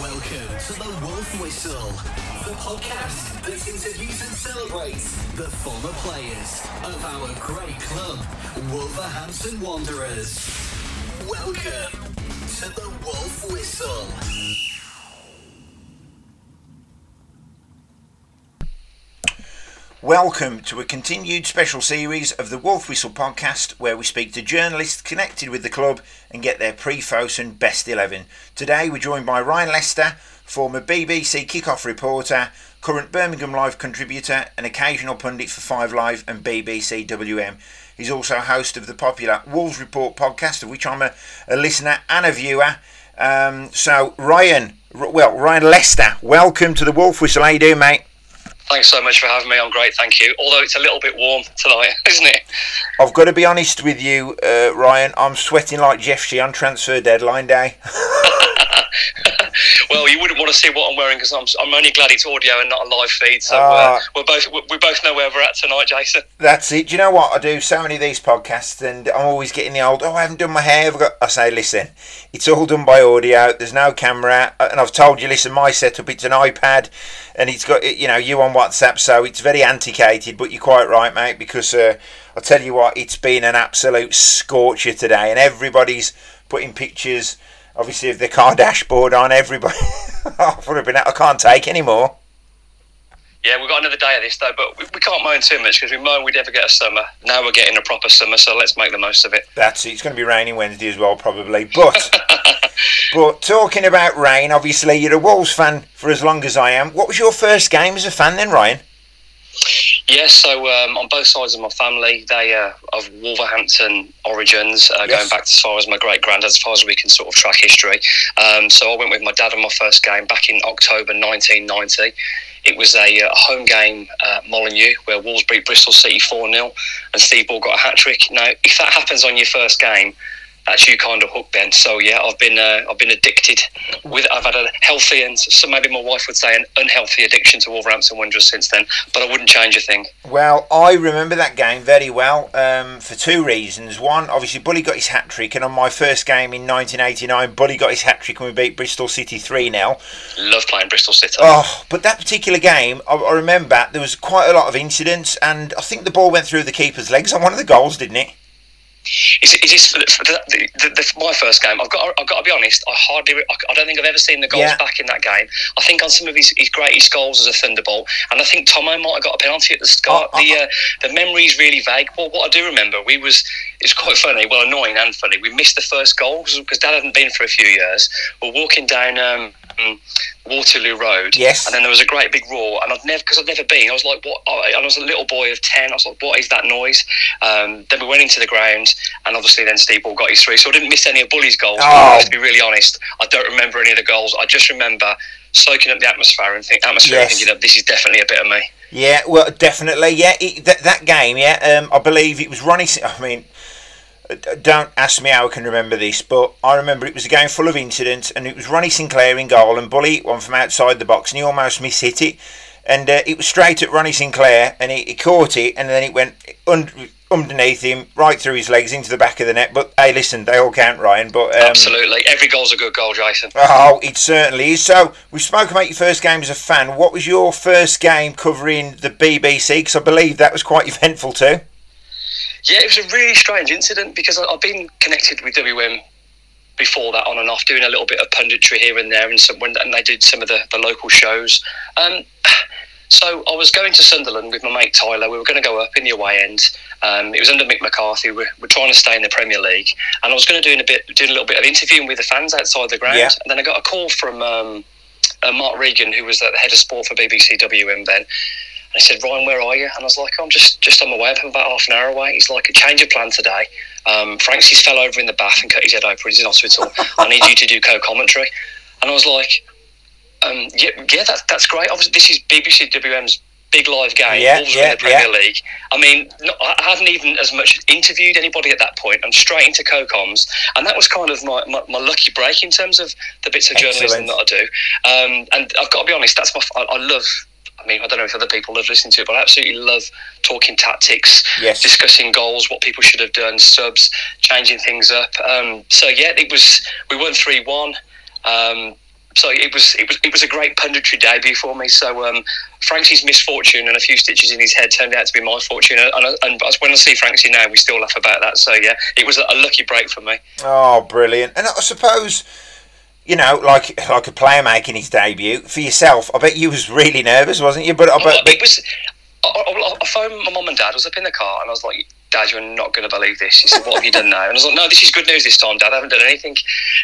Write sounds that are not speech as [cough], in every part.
Welcome to the Wolf Whistle, the podcast that interviews and celebrates the former players of our great club, Wolverhampton Wanderers. Welcome to the Wolf Whistle. Welcome to a continued special series of the Wolf Whistle podcast where we speak to journalists connected with the club and get their pre and best 11. Today we're joined by Ryan Leister, former BBC kickoff reporter, current Birmingham Live contributor, and occasional pundit for 5 Live and BBC WM. He's also host of the popular Wolves Report podcast, of which I'm a, a listener and a viewer. Um, so, Ryan, well, Ryan Leister, welcome to the Wolf Whistle. How you doing, mate? Thanks so much for having me. I'm great, thank you. Although it's a little bit warm tonight, [laughs] isn't it? I've got to be honest with you, uh, Ryan. I'm sweating like Jeff Shi on transfer deadline day. [laughs] well, you wouldn't want to see what I'm wearing because I'm, I'm only glad it's audio and not a live feed. So uh, uh, we're both we both know where we're at tonight, Jason. That's it. Do you know what I do? So many of these podcasts, and I'm always getting the old. Oh, I haven't done my hair. I've got. I say, listen, it's all done by audio. There's no camera, and I've told you, listen, my setup it's an iPad, and it's got you know you on WhatsApp, so it's very antiquated. But you're quite right, mate, because uh, I'll tell you what, it's been an absolute scorcher today, and everybody's putting pictures obviously if the car dashboard on everybody [laughs] I can't take anymore. Yeah we've got another day of this though but we, we can't moan too much because we moan we'd never get a summer. Now we're getting a proper summer so let's make the most of it. That's it. It's going to be raining Wednesday as well probably. But [laughs] but talking about rain obviously you're a Wolves fan for as long as I am. What was your first game as a fan then Ryan Yes, so um, on both sides of my family, they are of Wolverhampton origins, uh, yes. going back as far as my great granddad, as far as we can sort of track history. Um, so I went with my dad on my first game back in October 1990. It was a uh, home game at Molineux where Wolves beat Bristol City 4 0 and Steve Bull got a hat trick. Now, if that happens on your first game, that's you kind of hooked then. So yeah, I've been uh, I've been addicted with I've had a healthy and so maybe my wife would say an unhealthy addiction to Wolverhampton Wanderers since then. But I wouldn't change a thing. Well, I remember that game very well um, for two reasons. One, obviously, Bully got his hat trick, and on my first game in 1989, Bully got his hat trick and we beat Bristol City three 0 Love playing Bristol City. Oh, but that particular game, I, I remember there was quite a lot of incidents, and I think the ball went through the keeper's legs on one of the goals, didn't it? Is, is this the, the, the, my first game? I've got I've got to be honest. I hardly I don't think I've ever seen the goals yeah. back in that game. I think on some of his, his greatest goals as a thunderbolt, and I think Tomo might have got a penalty at the start. Oh, the uh, the memory is really vague. Well, what I do remember, we was it's quite funny. Well, annoying and funny. We missed the first goal because Dad hadn't been for a few years. We're walking down. Um, Waterloo Road. Yes. And then there was a great big roar, and I'd never because I'd never been. I was like, what? I was a little boy of ten. I was like, what is that noise? Um, then we went into the ground, and obviously then Steve Bull got his three. So I didn't miss any of Bully's goals. Oh. To be really honest, I don't remember any of the goals. I just remember soaking up the atmosphere and think atmosphere yes. and thinking that this is definitely a bit of me. Yeah, well, definitely. Yeah, it, that, that game. Yeah, um, I believe it was Ronnie. I mean, don't ask me how I can remember this, but I remember it was a game full of incidents, and it was Ronnie Sinclair in goal, and Bully one from outside the box, and he almost mishit it, and uh, it was straight at Ronnie Sinclair, and he, he caught it, and then it went underneath him, right through his legs into the back of the net. But hey, listen, they all count, Ryan. But um, absolutely, every goal's a good goal, Jason. Oh, it certainly is. So we spoke about your first game as a fan. What was your first game covering the BBC? Because I believe that was quite eventful too. Yeah, it was a really strange incident because I've been connected with WM before that on and off, doing a little bit of punditry here and there, and some when and they did some of the, the local shows. Um, [sighs] so I was going to Sunderland with my mate Tyler. We were going to go up in the away end. Um, it was under Mick McCarthy. We're, we're trying to stay in the Premier League, and I was going to do a bit, doing a little bit of interviewing with the fans outside the ground. Yeah. And then I got a call from um, uh, Mark Regan, who was the head of sport for BBC WM then. I said, Ryan, where are you? And I was like, I'm just just on my way. I'm about half an hour away. He's like, a change of plan today. Um, Frank's fell over in the bath and cut his head open. He's in hospital. I need you to do co-commentary. And I was like, um, yeah, yeah, that, that's great. Obviously, this is BBC WM's big live game. Yeah, Wolves yeah, in the Premier yeah. League. I mean, not, I haven't even as much interviewed anybody at that point. I'm straight into co-coms, and that was kind of my, my, my lucky break in terms of the bits of Excellent. journalism that I do. Um, and I've got to be honest, that's my. I, I love I mean, I don't know if other people love listening to it, but I absolutely love talking tactics, yes. discussing goals, what people should have done, subs, changing things up. Um, so yeah, it was we won three one. Um, so it was it was it was a great punditry debut for me. So um, Frankie's misfortune and a few stitches in his head turned out to be my fortune. And, and, and when I see Frankie now, we still laugh about that. So yeah, it was a lucky break for me. Oh, brilliant! And I suppose you know, like like a player making his debut for yourself. I bet you was really nervous, wasn't you? But uh, I bet it was. I, I, I phoned my mum and dad. I was up in the car, and I was like, "Dad, you're not going to believe this." He said, "What have you done now?" And I was like, "No, this is good news this time, Dad. I haven't done anything."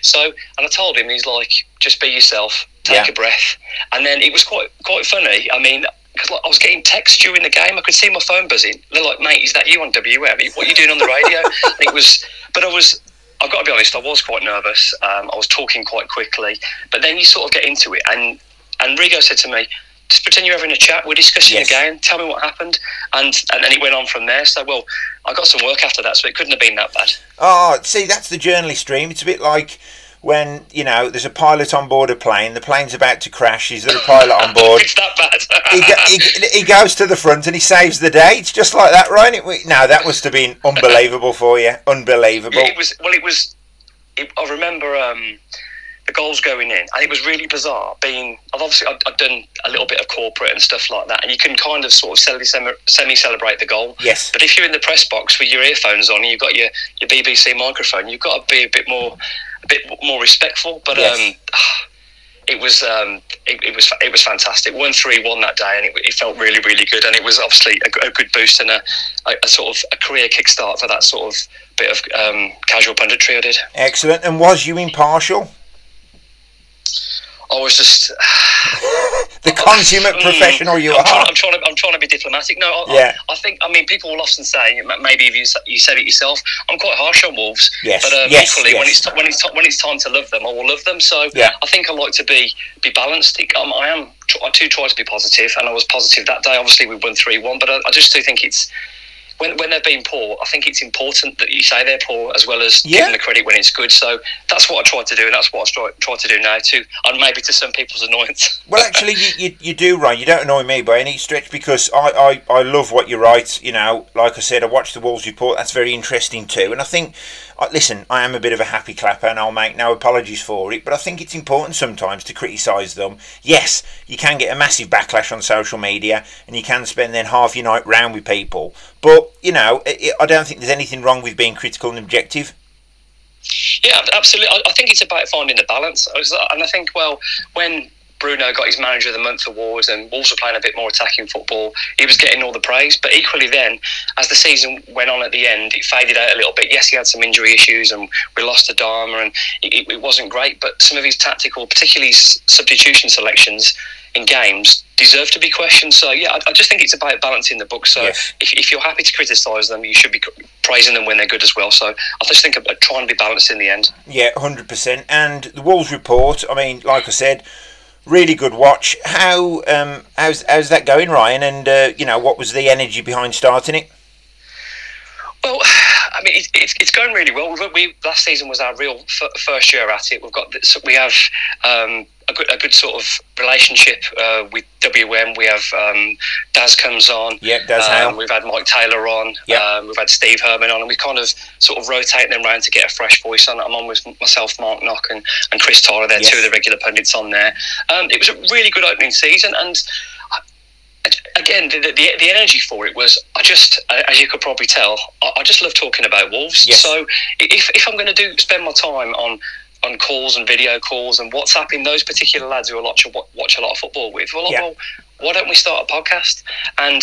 So, and I told him, he's like, "Just be yourself. Take yeah. a breath." And then it was quite quite funny. I mean, because like, I was getting texts during the game. I could see my phone buzzing. They're like, "Mate, is that you on WM? What are you doing on the radio?" [laughs] it was, but I was I've got to be honest, I was quite nervous. Um, I was talking quite quickly, but then you sort of get into it. And and Rigo said to me, "Just pretend you're having a chat. We're discussing yes. game. Tell me what happened." And and then it went on from there. So well, I got some work after that, so it couldn't have been that bad. Oh, see, that's the journalist dream. It's a bit like when you know there's a pilot on board a plane, the plane's about to crash. Is there a pilot on board? [laughs] it's that bad. he, he, he, goes to the front and he saves the day. It's just like that, right? It, no, that must have been unbelievable for you. Unbelievable. It was. Well, it was. It, I remember um, the goals going in, and it was really bizarre. Being, I've obviously I've, I've, done a little bit of corporate and stuff like that, and you can kind of sort of semi celebrate the goal. Yes. But if you're in the press box with your earphones on and you've got your, your BBC microphone, you've got to be a bit more bit more respectful. But yes. um, [sighs] it was um, it, it, was it was fantastic. One three one that day, and it, it, felt really really good. And it was obviously a, a good boost and a, a, a, sort of a career kickstart for that sort of bit of um, casual punditry I did. Excellent. And was you impartial? I was just the consummate mm, professional you I'm are. Trying, I'm trying to I'm trying to be diplomatic. No, I, yeah. I, I, think I mean people will often say maybe if you you said it yourself. I'm quite harsh on Wolves. Yes. But um, yes, equally, yes. when it's when it's when it's time to love them, I will love them. So yeah. I think I like to be be balanced. Um, I am. I do try to be positive, and I was positive that day. Obviously, we won three one, but I, I just do think it's when, when they're being poor, I think it's important that you say they're poor as well as yeah. them the credit when it's good. So that's what I try to do, and that's what I try, try to do now too, and maybe to some people's annoyance. [laughs] well, actually, you, you, you, do, Ryan. You don't annoy me by any stretch because I, I, I love what you write. You know, like I said, I watched the Wolves report. That's very interesting too, and I think listen, I am a bit of a happy clapper and I'll make no apologies for it, but I think it's important sometimes to criticise them. Yes, you can get a massive backlash on social media and you can spend then half your night round with people, but, you know, it, I don't think there's anything wrong with being critical and objective. Yeah, absolutely. I, think it's about finding the balance. And I think, well, when Bruno got his Manager of the Month award, and Wolves were playing a bit more attacking football. He was getting all the praise, but equally then, as the season went on at the end, it faded out a little bit. Yes, he had some injury issues, and we lost Adama, and it, it wasn't great. But some of his tactical, particularly substitution selections in games, deserve to be questioned. So yeah, I, I just think it's about balancing the book. So yes. if, if you're happy to criticise them, you should be praising them when they're good as well. So I just think about trying to be balanced in the end. Yeah, hundred percent. And the Wolves report. I mean, like I said really good watch. How um, how's how's that going, Ryan? And uh, you know, what was the energy behind starting it? Well, [sighs] I mean, it, it's, it's going really well. We, we, last season was our real f- first year at it. We've got this, we have um, a good, a good sort of relationship uh, with WM. We have um, Daz comes on. Yeah, Daz um, We've had Mike Taylor on. Yeah. Um, we've had Steve Herman on, and we kind of sort of rotate them around to get a fresh voice on. I'm on with myself, Mark Knock, and, and Chris Tyler. They're yes. two of the regular pundits on there. Um, it was a really good opening season, and again, the, the, the, energy for it was I just, as you could probably tell, I, I just love talking about Wolves. Yes. So if, if I'm going to do spend my time on on calls and video calls and WhatsApping those particular lads who I watch, watch a lot of football with. Well, yeah. well, why don't we start a podcast? And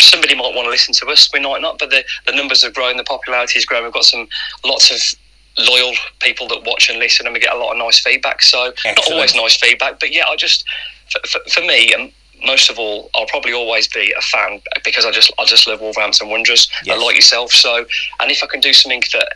somebody might want to listen to us. We might not, but the, the numbers have grown, the popularity has grown. We've got some lots of loyal people that watch and listen, and we get a lot of nice feedback. So Excellent. not always nice feedback, but yeah, I just for, for, for me and most of all, I'll probably always be a fan because I just I just love Wolverhampton Wanderers, yes. like yourself. So, and if I can do something that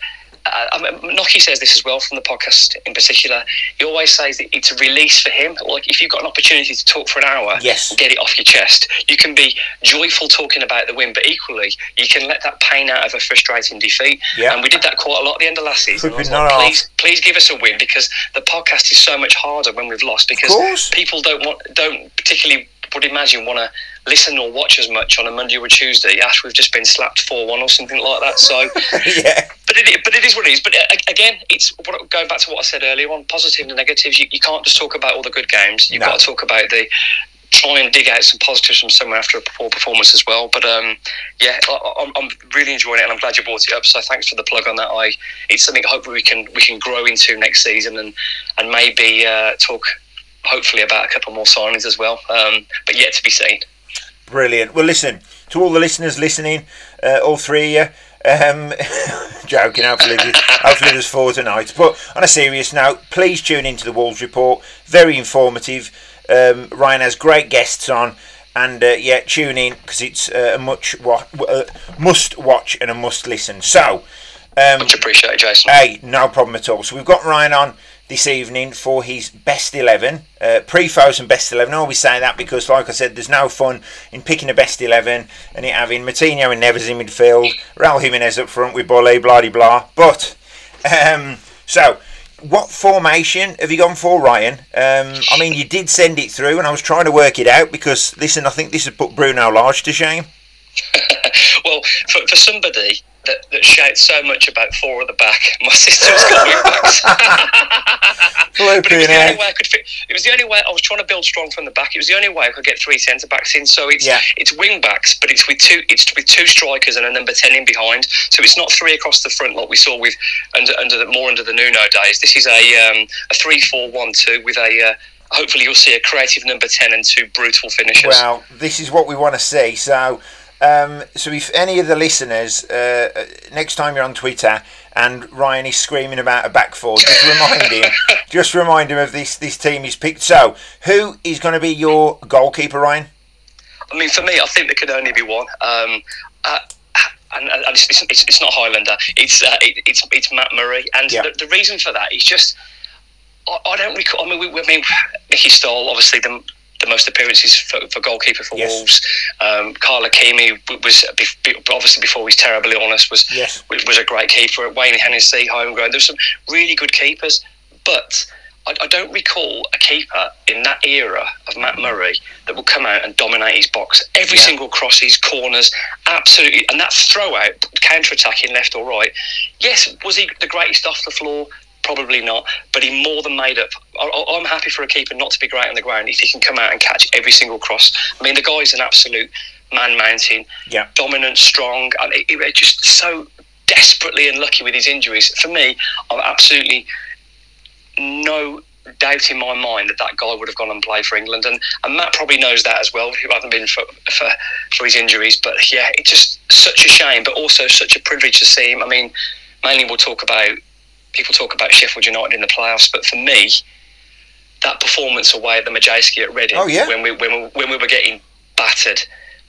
uh, I mean, Nocky says this as well from the podcast in particular. He always says that it's a release for him. Like if you've got an opportunity to talk for an hour, yes. get it off your chest. You can be joyful talking about the win, but equally you can let that pain out of a frustrating defeat. Yeah. And we did that quite a lot at the end of last season. Like, please, please give us a win because the podcast is so much harder when we've lost because people don't want don't particularly would imagine want to listen or watch as much on a Monday or a Tuesday after we've just been slapped four one or something like that. So, [laughs] yeah. But it, but it is what it is. But uh, again, it's going back to what I said earlier on positives and negatives. You, you can't just talk about all the good games. You've no. got to talk about the try and dig out some positives from somewhere after a poor performance as well. But um, yeah, I, am really enjoying it, and I'm glad you brought it up. So thanks for the plug on that. I it's something hopefully we can we can grow into next season, and and maybe uh, talk hopefully about a couple more signings as well. Um, but yet to be seen. Brilliant. Well, listen to all the listeners listening, uh, all three of you. Um, [laughs] joking, hopefully, hopefully there's four tonight. But on a serious note, please tune into the Wolves Report. Very informative. Um, Ryan has great guests on, and uh, yeah, tune in because it's uh, a much wa- uh, must watch and a must listen. So, um, much appreciated, Jason. Hey, no problem at all. So we've got Ryan on this evening for his best 11. Uh, pre and best 11. I always say that because, like I said, there's no fun in picking a best 11 and it having Moutinho and Neves in midfield, Raul Jimenez up front with Boly, blah, blah, blah. But, um, so, what formation have you gone for, Ryan? Um, I mean, you did send it through, and I was trying to work it out because, listen, I think this has put Bruno Lage to shame. [laughs] well, for, for somebody that, that shouts so much about four at the back. [laughs] My sister's got wing backs. but it was the only way I could fit. It was the only way I was trying to build strong from the back. It was the only way I could get three centre backs in. So it's yeah. it's wing backs, but it's with two it's with two strikers and a number ten in behind. So it's not three across the front like we saw with under under the more under the Nuno days. This is a um, a three four one two with a. Uh, hopefully, you'll see a creative number ten and two brutal finishers. Well, this is what we want to see. So um, so if any of the listeners, uh, next time you're on Twitter and Ryan is screaming about a back four, just remind him, [laughs] just remind him of this this team he's picked. So who is going to be your goalkeeper, Ryan? I mean, for me, I think there could only be one. Um, uh, and, and it's, it's, it's, not Highlander. It's uh, it, it's it's Matt Murray, and yeah. the, the, reason for that is just I, I don't recall. I mean, we, I mean, Mickey Stowell, obviously the the most appearances for, for goalkeeper for yes. Wolves. Um, Carl Ikeme was obviously before his terrible illness was yes. was a great keeper. Wayne Hennessey, homegrown. There were some really good keepers, but I, I, don't recall a keeper in that era of Matt Murray that would come out and dominate his box. Every yeah. single crosses, corners, absolutely, and that throw out, counter attacking left or right. Yes, was he the greatest off the floor? Probably not, but he more than made up. I'm happy for a keeper not to be great on the ground if he can come out and catch every single cross. I mean, the guy's an absolute man mountain, yeah. dominant, strong, and it, it, just so desperately unlucky with his injuries. For me, I'm absolutely no doubt in my mind that that guy would have gone and played for England, and, and Matt probably knows that as well. Who hasn't been for, for for his injuries, but yeah, it's just such a shame, but also such a privilege to see him. I mean, mainly we'll talk about people talk about Sheffield United in the playoffs, but for me, that performance away at the Madejski at Reading, oh, yeah? when we when we, when we were getting battered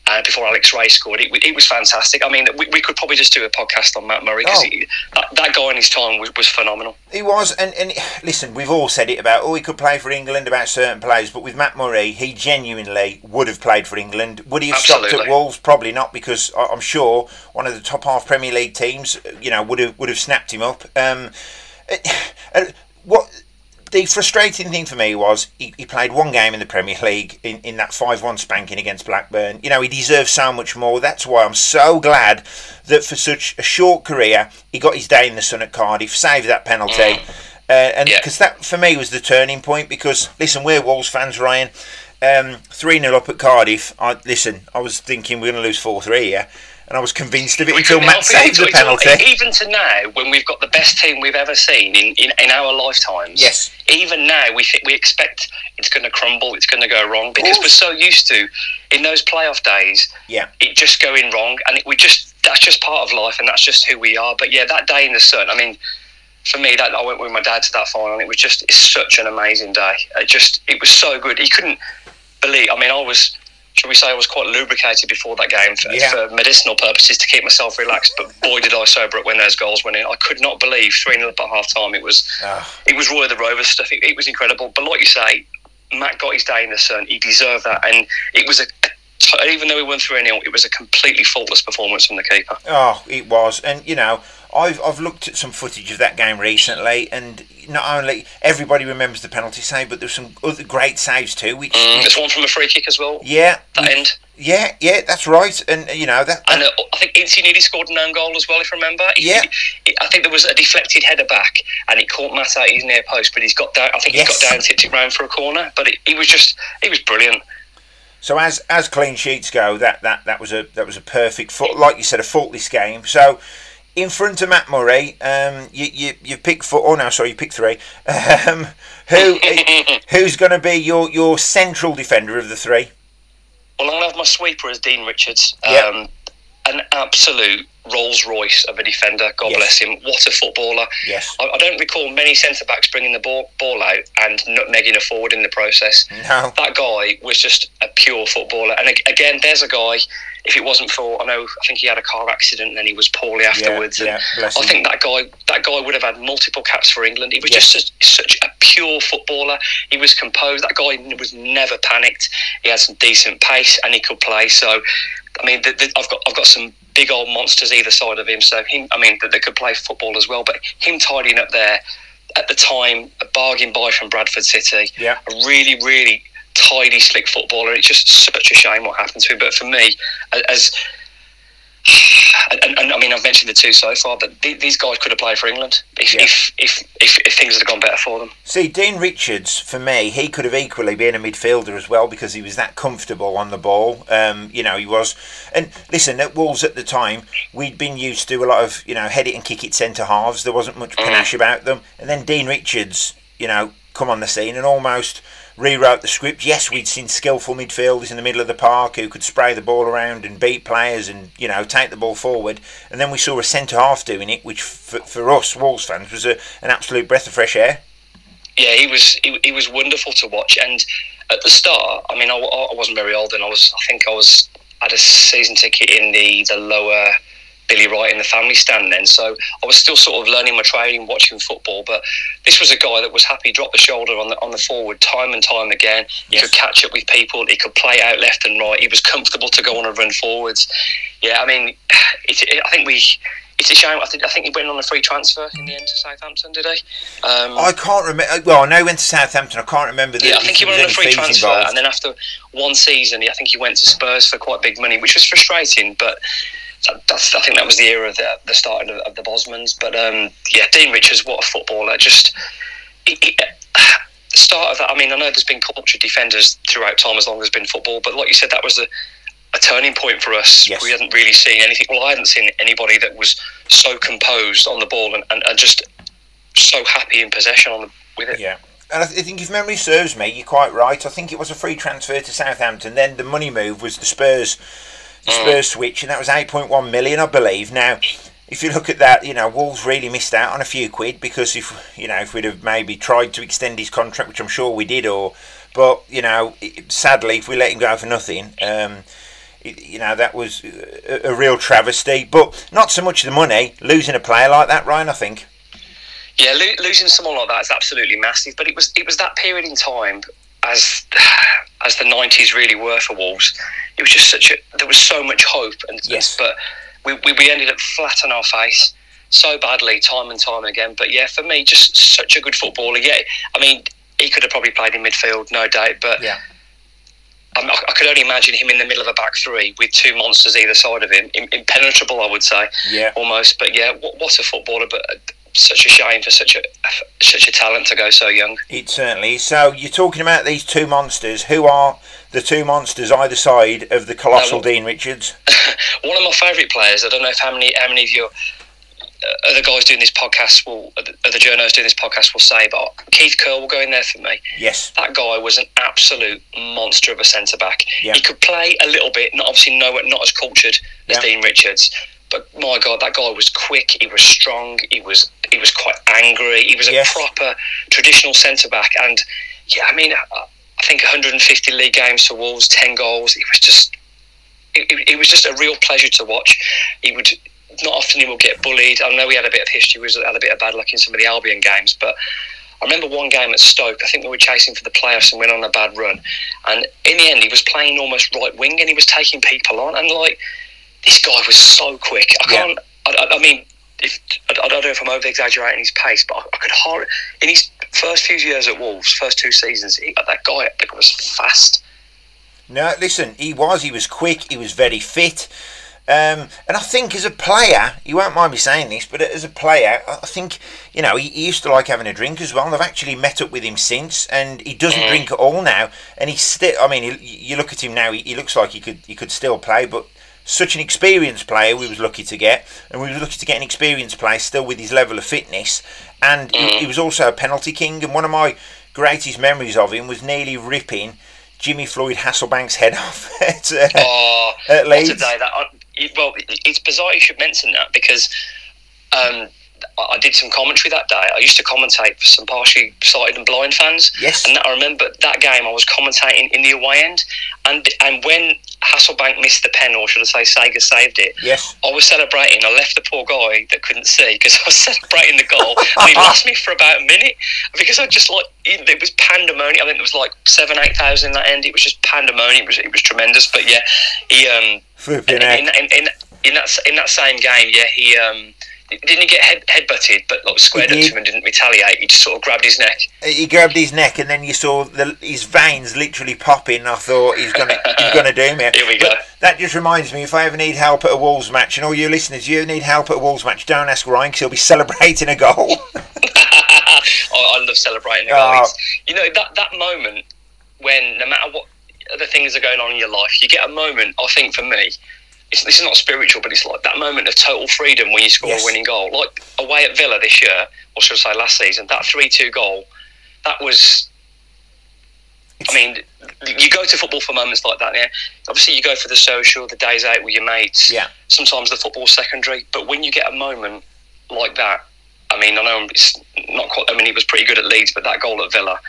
uh, before Alex Rae scored. It, it was fantastic. I mean, we, we, could probably just do a podcast on Matt Murray because oh. that, that, guy in his time was, was phenomenal. He was, and, and listen, we've all said it about, oh, he could play for England about certain players, but with Matt Murray, he genuinely would have played for England. Would he have Absolutely. stopped at Wolves? Probably not, because I'm sure one of the top half Premier League teams, you know, would have would have snapped him up. Um, [sighs] uh, what the frustrating thing for me was he, he, played one game in the Premier League in, in that 5 1 spanking against Blackburn. You know, he deserves so much more. That's why I'm so glad that for such a short career, he got his day in the sun at Cardiff, saved that penalty. Mm. Uh, and because yeah. that for me was the turning point. Because listen, we're Wolves fans, Ryan. Um, three 0 up at Cardiff. I listen. I was thinking we're going to lose four three here and I was convinced of it we until Matt saved the penalty. Even to now, when we've got the best team we've ever seen in, in, in our lifetimes, yes. Even now, we we expect it's going to crumble, it's going to go wrong because we're so used to in those playoff days, yeah, it just going wrong, and it, we just that's just part of life, and that's just who we are. But yeah, that day in the sun, I mean. For me, that I went with my dad to that final. And it was just it's such an amazing day. It just it was so good. He couldn't believe. I mean, I was shall we say, I was quite lubricated before that game for, yeah. for, medicinal purposes to keep myself relaxed. But boy, did I sober up when those goals went in. I could not believe three 0 up at half time. It was oh. it was Roy the Rovers stuff. It, it, was incredible. But like you say, Matt got his day in the sun. He deserved that, and it was a. Even though we went through a nil, it was a completely faultless performance from the keeper. Oh, it was, and you know, I've I've looked at some footage of that game recently, and not only everybody remembers the penalty save, but there's some other great saves too. Which Mm, there's one from a free kick as well. yeah, That which- end. yeah, yeah, that's right, and you know that. And uh, I think Incy nearly scored an own goal as well, if I remember. He- Yeah. he- I think there was a deflected header back, and it caught Matt out his near post, but he's got down. I think Yes. he's got down, tipped it round for a corner. But it, he was just, he was brilliant. So as as clean sheets go, that that that was a that was a perfect foot, like you said, a faultless game. So. In front of Matt Murray, um, you, you you pick four. Oh no, sorry, you pick three. Um, who [laughs] who's going to be your, your central defender of the three? Well, I'm going to have my sweeper as Dean Richards. Yeah. Um, an absolute Rolls Royce of a defender. God Yes. bless him. What a footballer. Yes. I, I don't recall many centre backs bringing the ball, ball out and nutmegging a forward in the process. No. That guy was just a pure footballer. And again, there's a guy. If it wasn't for, I know, I think he had a car accident and then he was poorly afterwards. yeah, and I think that guy, that guy would have had multiple caps for England. He was Yes. just such, such a pure footballer. He was composed. That guy was never panicked. He had some decent pace and he could play. So, I mean, the, the, I've got I've got some big old monsters either side of him. So him, I mean, that they could play football as well. But him tidying up there at the time, a bargain buy from Bradford City. Yeah. A really, really tidy, slick footballer. It's just such a shame what happened to him. But for me, as and, and, I mean, I've mentioned the two so far, but th- these guys could have played for England if, Yeah. if, if, if, if things had gone better for them. See, Dean Richards, for me, he could have equally been a midfielder as well because he was that comfortable on the ball. Um, you know, he was. And listen, at Wolves at the time, we'd been used to a lot of, you know, head it and kick it centre halves. There wasn't much panache about them. And then Dean Richards, you know, come on the scene and almost rewrote the script. Yes, we'd seen skillful midfielders in the middle of the park who could spray the ball around and beat players and, you know, take the ball forward. And then we saw a centre half doing it, which for, for us, Wolves fans, was a, an absolute breath of fresh air. Yeah, he was he, he was wonderful to watch. And at the start, I mean, I, I wasn't very old, and I was I think I was I had a season ticket in the the lower Billy Wright in the family stand then. So I was still sort of learning my trade and watching football. But this was a guy that was happy, drop the shoulder on the on the forward time and time again. He Yes. could catch up with people. He could play out left and right. He was comfortable to go on and run forwards. Yeah, I mean, [sighs] it's, it, I think we. It's a shame. I think I think he went on a free transfer in the end to Southampton. Did he? Um, I can't remember. Well, I know he went to Southampton. I can't remember. The, yeah, I think he there went on a free transfer, involved. and then after one season, I think he went to Spurs for quite big money, which was frustrating. But that, that's, I think that was the era of the, the start of, of the Bosmans. But um, yeah, Dean Richards, what a footballer! Just he, he, the start of that. I mean, I know there's been cultured defenders throughout time as long as there's been football, but like you said, that was a, a turning point for us. Yes. We hadn't really seen anything. Well, I hadn't seen anybody that was so composed on the ball and, and, and just so happy in possession on the, with it. Yeah. And I th- I think if memory serves me, you're quite right. I think it was a free transfer to Southampton. Then the money move was the Spurs. Spurs switch, and that was 8.1 million, I believe. Now, if you look at that, you know Wolves really missed out on a few quid because if you know if we'd have maybe tried to extend his contract, which I'm sure we did, or but you know sadly if we let him go for nothing, um, it, you know that was a, a real travesty. But not so much the money, losing a player like that, Ryan. I think. Yeah, lo- losing someone like that is absolutely massive. But it was it was that period in time as as the nineties really were for Wolves. It was just such a there was so much hope and Yes. but we, we, we ended up flat on our face so badly time and time again. But yeah, for me, just such a good footballer. Yeah, I mean he could have probably played in midfield, no doubt. But Yeah. I, could only imagine him in the middle of a back three with two monsters either side of him, impenetrable, I would say Yeah. almost. But yeah, what, what a footballer! But such a shame for such a such a talent to go so young. It certainly. So you're talking about these two monsters. Who are the two monsters either side of the colossal No, Dean Richards? [laughs] One of my favourite players. I don't know if how many how many of you uh, other guys doing this podcast will other journalists doing this podcast will say, but Keith Curle will go in there for me. Yes. That guy was an absolute monster of a centre back. Yeah. He could play a little bit, not obviously no, not as cultured as Yeah. Dean Richards. But my God, that guy was quick. He was strong. He was he was quite angry. He was a Yes. proper traditional centre back. And yeah, I mean, I, I think 150 league games for Wolves, 10 goals. It was just it, it, it was just a real pleasure to watch. He would not often he would get bullied. I know he had a bit of history. He was had a bit of bad luck in some of the Albion games, but I remember one game at Stoke. I think we were chasing for the playoffs and went on a bad run. And in the end, he was playing almost right wing and he was taking people on. And like this guy was so quick. I can't. I, I- I mean, if I I don't know if I'm over exaggerating his pace, but I, I could hardly in his first few years at Wolves, first two seasons, he, that guy was fast. No, listen, he was. He was quick. He was very fit. Um, and I think as a player, you won't mind me saying this, but as a player, I think you know he, he used to like having a drink as well. And I've actually met up with him since, and he doesn't Mm. drink at all now. And he's still. I mean, he, you look at him now; he, he looks like he could he could still play, but. Such an experienced player we was lucky to get, and we were lucky to get an experienced player still with his level of fitness. And he, he was also a penalty king. And one of my greatest memories of him was nearly ripping Jimmy Floyd Hasselbaink's head [laughs] off at, uh, Oh, at Leeds. day that! I, well, it's bizarre you should mention that because um, I did some commentary that day. I used to commentate for some partially sighted and blind fans. Yes. And I remember that game I was commentating in the away end, and and when Hasselbaink missed the pen, or should I say, Segers saved it. Yes. I was celebrating. I left the poor guy that couldn't see because [laughs] I was celebrating the goal, and he [laughs] lost me for about a minute because I just like it, it was pandemonium. I think there was like seven, eight thousand in that end. It was just pandemonium. It was it was tremendous. But yeah, he um in, in, in, in, in that in that same game, yeah, he um didn't he get head headbutted, but like squared up to him and didn't retaliate. He just sort of grabbed his neck. He grabbed his neck, and then you saw the, his veins literally popping. I thought he's gonna he's gonna do me. [laughs] Here we But go. That just reminds me, if I ever need help at a Wolves match, and all you listeners, you need help at a Wolves match, don't ask Ryan because he'll be [laughs] celebrating a goal. [laughs] I, I love celebrating Oh. goal. It's, you know that that moment when no matter what other things are going on in your life, you get a moment. I think for me, it's, this is not spiritual, but it's like that moment of total freedom when you score Yes. a winning goal. Like away at Villa this year, or should I say last season, that three-two goal, that was. I mean, you go to football for moments like that. Yeah, obviously you go for the social, the days out with your mates. Yeah. Sometimes the football's secondary, but when you get a moment like that, I mean, I know it's not quite. I mean, he was pretty good at Leeds, but that goal at Villa,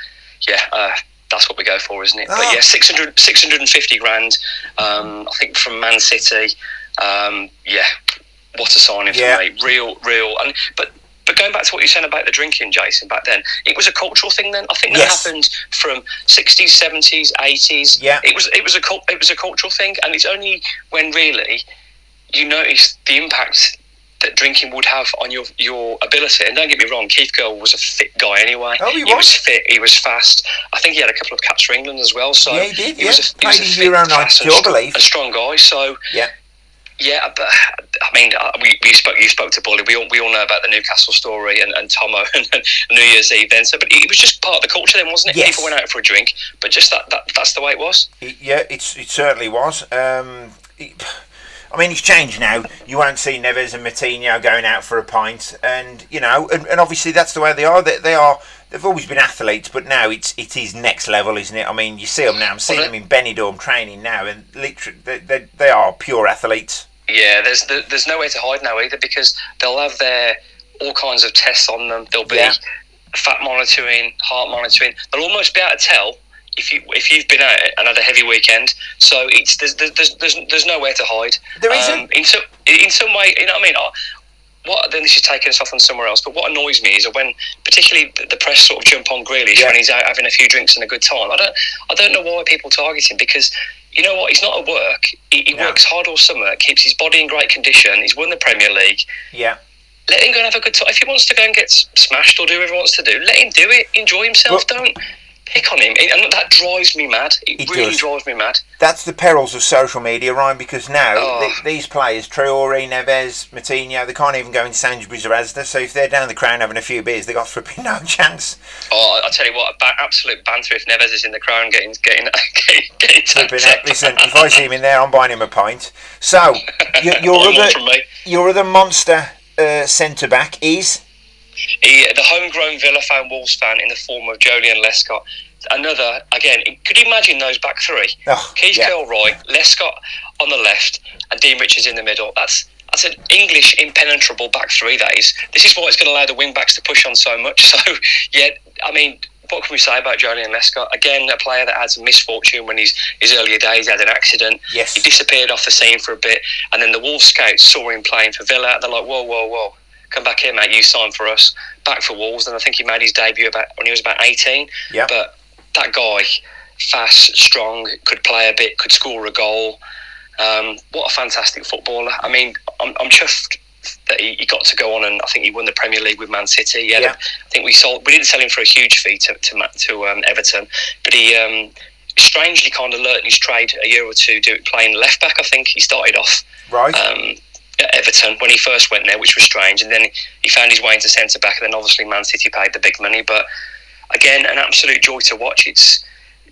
yeah, uh, that's what we go for, isn't it? Ah. But yeah, 600, 650 grand. Um, I think from Man City. Um, yeah, what a signing Yeah. for me. Real, real. And but but going back to what you said about the drinking, Jason, back then, it was a cultural thing. Then I think that Yes. happened from 60s, 70s, 80s. Yeah. it was it was a it was a cultural thing, and it's only when really you notice the impact that drinking would have on your your ability. And don't get me wrong, Keith Gill was a fit guy anyway. Oh, he was. was? fit. He was fast. I think he had a couple of caps for England as well. So Yeah, he did, was a, he was a fit, fast 92, and a strong guy. So yeah, yeah, but I mean, uh, we, we spoke. You spoke to Bully. We all we all know about the Newcastle story and, and Tomo [laughs] and, New Year's Eve then. So, but it was just part of the culture then, wasn't it? Yes. People went out for a drink, but just that, that that's the way it was. Yeah, it's it certainly was. Um, it- I mean, it's changed now. You won't see Neves and Moutinho going out for a pint, and you know, and, and obviously that's the way they are. They, they are. They've always been athletes, but now it's it is next level, isn't it? I mean, you see them now. I'm seeing Well, them in Benidorm training now, and literally they, they, they are pure athletes. Yeah, there's there- there's nowhere to hide now either because they'll have their all kinds of tests on them. There'll be Yeah. fat monitoring, heart monitoring. They'll almost be able to tell if you if you've been out and had a heavy weekend. So it's there's there's there's, there's, nowhere to hide. There Um, isn't? in some in some way, you know what I mean. I, what then this is taking us off on somewhere else. But what annoys me is when, particularly the, the press sort of jump on Grealish Yeah. when he's out having a few drinks and a good time. I don't, I don't know why people target him because you know what? He's not at work. He, he No. works hard all summer, keeps his body in great condition. He's won the Premier League. Yeah, Let him go and have a good time. If he wants to go and get smashed or do whatever he wants to do, let him do it. Enjoy himself. Well- don't pick on him. And that drives me mad. It, It really does. drives me mad. that's the perils of social media, Ryan. Because now Oh. th- these players, Traore, Neves, Moutinho, they can't even go in Sainsbury's or Asda. So if they're down the crown having a few beers, they've got flipping [laughs] no chance. Oh, I tell you what, ba- absolute banter if Neves is in the crown getting getting [laughs] getting, getting Flipping. Listen, if I see him in there, I'm buying him a pint. So, [laughs] your, your other your other monster uh, centre back is He, the homegrown Villa fan, Wolves fan, in the form of Joleon Lescott. Another, again, could you imagine those back three? Oh, Keith yeah. Kilroy, Lescott on the left, and Dean Richards in the middle. That's that's an English impenetrable back three. That is. This is what it's going to allow the wing backs to push on so much. [laughs] So, yeah, I mean, what can we say about Joleon Lescott? Again, a player that had some misfortune when he's his earlier days. He had an accident. Yes. He disappeared off the scene for a bit, and then the Wolves scouts saw him playing for Villa. They're like, whoa, whoa, whoa. Come back here, mate. You signed for us. Back for Wolves, and I think he made his debut about when he was about eighteen. Yeah. But that guy, fast, strong, could play a bit, could score a goal. Um, what a fantastic footballer! I mean, I'm, I'm chuffed that he, he, got to go on and I think he won the Premier League with Man City. Yeah. I think we sold. We didn't sell him for a huge fee to to, to um, Everton, but he um, strangely kind of learnt his trade a year or two do playing left back. I think he started off Right. um, at Everton when he first went there, which was strange. And then he found his way into centre back, and then obviously Man City paid the big money. But again, an absolute joy to watch. It's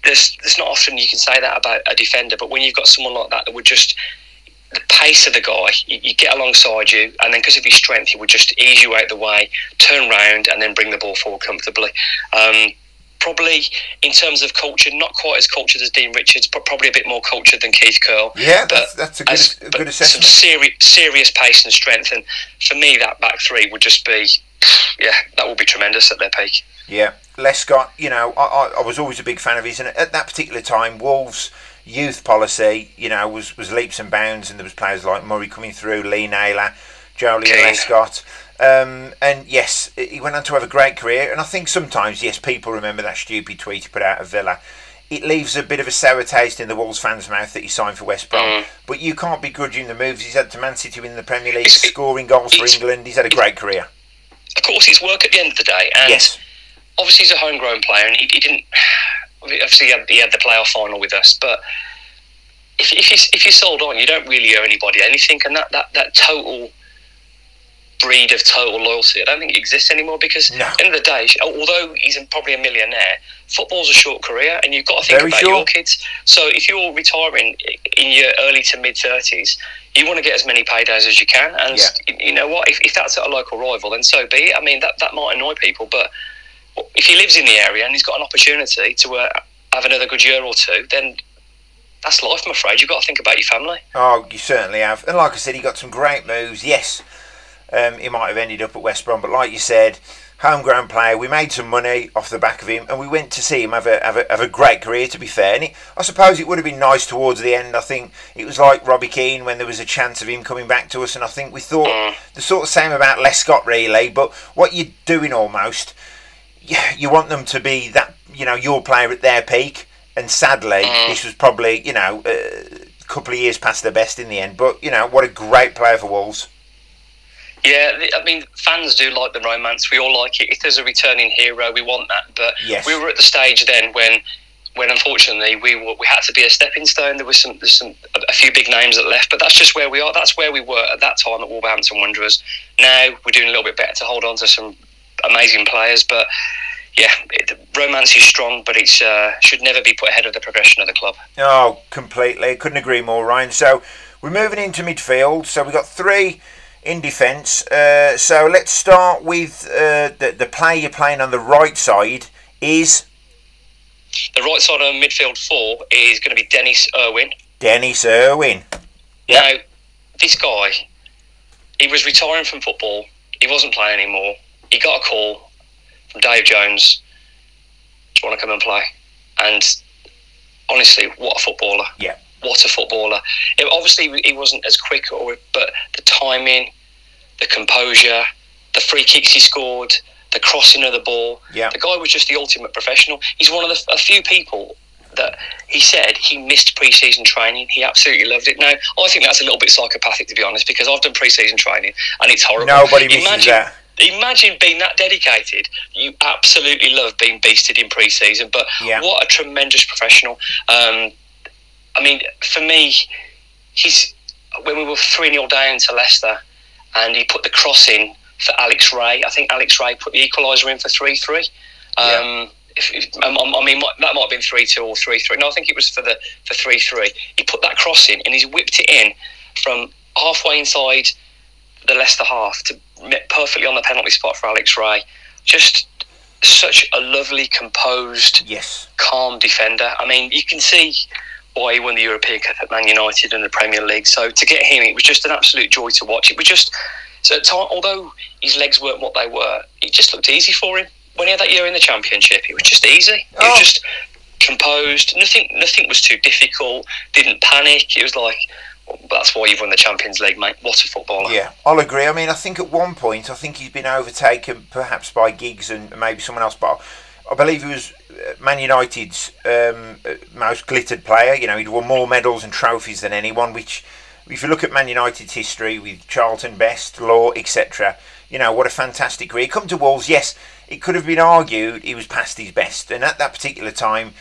there's there's not often you can say that about a defender, but when you've got someone like that that would just the pace of the guy, you, you get alongside you, and then because of his strength, he would just ease you out the way, turn round, and then bring the ball forward comfortably. Um, probably in terms of culture, not quite as cultured as Dean Richards, but probably a bit more cultured than Keith Curle. yeah, but that's, that's a good, as- a good some assessment. serious, serious pace and strength, and for me, that back three would just be, yeah, that would be tremendous at their peak. Yeah, Lescott, you know, I, I, I was always a big fan of his, and at that particular time, Wolves' youth policy, you know, was, was leaps and bounds, and there was players like Murray coming through, Lee Naylor, Jolie. Lescott. Um, and yes, he went on to have a great career, and I think sometimes, yes, people remember that stupid tweet he put out of Villa. It leaves a bit of a sour taste in the Wolves fans' mouth that he signed for West Brom. Mm. But you can't begrudge him the moves he's had to Man City in the Premier League, It's- scoring goals for England. He's had a great career. Of course, it's work at the end of the day, and Yes. obviously he's a homegrown player, and he, he didn't. Obviously, he had, he had the playoff final with us, but if, if you if you sold on, you don't really owe anybody anything, and that that, that total breed of total loyalty, I don't think it exists anymore because No. at the end of the day, although he's probably a millionaire, football's a short career, and you've got to think Very about short. your kids. So if you're retiring in your early to mid thirties, you want to get as many paydays as you can, and you know what? If, if that's at a local rival, then so be it. I mean, that that might annoy people, but if he lives in the area and he's got an opportunity to uh, have another good year or two, then that's life. I'm afraid you've got to think about your family. Oh, you certainly have. And like I said, he got some great moves. Yes, um, he might have ended up at West Brom, but like you said, homegrown player. We made some money off the back of him, and we went to see him have a have a, have a great career. To be fair, and it, I suppose it would have been nice towards the end. I think it was like Robbie Keane when there was a chance of him coming back to us, and I think we thought the sort of same about Lescott really. But what you're doing almost, you, you want them to be that you know your player at their peak, and sadly, this was probably you know. Uh, couple of years past their best in the end, but you know what a great player for Wolves. Yeah, I mean, fans do like the romance. We all like it. If there's a returning hero, we want that. But Yes. we were at the stage then when, when unfortunately we were, we had to be a stepping stone. There was some, there's some, a, few big names that left, but that's just where we are. That's where we were at that time at Wolverhampton Wanderers. Now we're doing a little bit better to hold on to some amazing players, but. Yeah, it, the romance is strong, but it uh, should never be put ahead of the progression of the club. Oh, completely. Couldn't agree more, Ryan. So we're moving into midfield. So we've got three in defence. Uh, so let's start with uh, the, the player you're playing on the right side is The right side of midfield four is going to be Denis Irwin. Denis Irwin. Yeah. Now, this guy, he was retiring from football. He wasn't playing anymore. He got a call from Dave Jones. Do you want to come and play? And honestly, what a footballer! Yeah. What a footballer! It, obviously, he wasn't as quick, or but the timing, the composure, the free kicks he scored, the crossing of the ball. Yeah. The guy was just the ultimate professional. He's one of the a few people that he said he missed pre-season training. He absolutely loved it. Now, I think that's a little bit psychopathic, to be honest, because I've done pre-season training and it's horrible. Nobody misses imagine, that. Imagine being that dedicated. You absolutely love being beasted in pre-season, but Yeah. what a tremendous professional. Um, I mean, for me, he's when we were three 0 down to Leicester, and he put the cross in for Alex Rae. I think Alex Rae put the equaliser in for three three. Um, if, if, I mean, that might have been three two or three three. No, I think it was for the for three three. He put that cross in, and he's whipped it in from halfway inside the Leicester half to perfectly on the penalty spot for Alex Rae. Just such a lovely, composed, Yes. calm defender. I mean, you can see why he won the European Cup at Man United and the Premier League. So to get him, it was just an absolute joy to watch. It was just, so at time, although his legs weren't what they were, it just looked easy for him. When he had that year in the Championship, it was just easy. It Oh. was just composed. Nothing, nothing was too difficult. Didn't panic. It was like, well, that's why you've won the Champions League, mate. What a footballer! Yeah, I'll agree. I mean, I think at one point, I think he's been overtaken perhaps by Giggs and maybe someone else, but I believe he was uh, Man United's um, uh, most glittered player. You know, he'd won more medals and trophies than anyone, which if you look at Man United's history with Charlton, Best, Law, etc., you know what a fantastic career. Come to Wolves, yes, it could have been argued he was past his best, and at that particular time,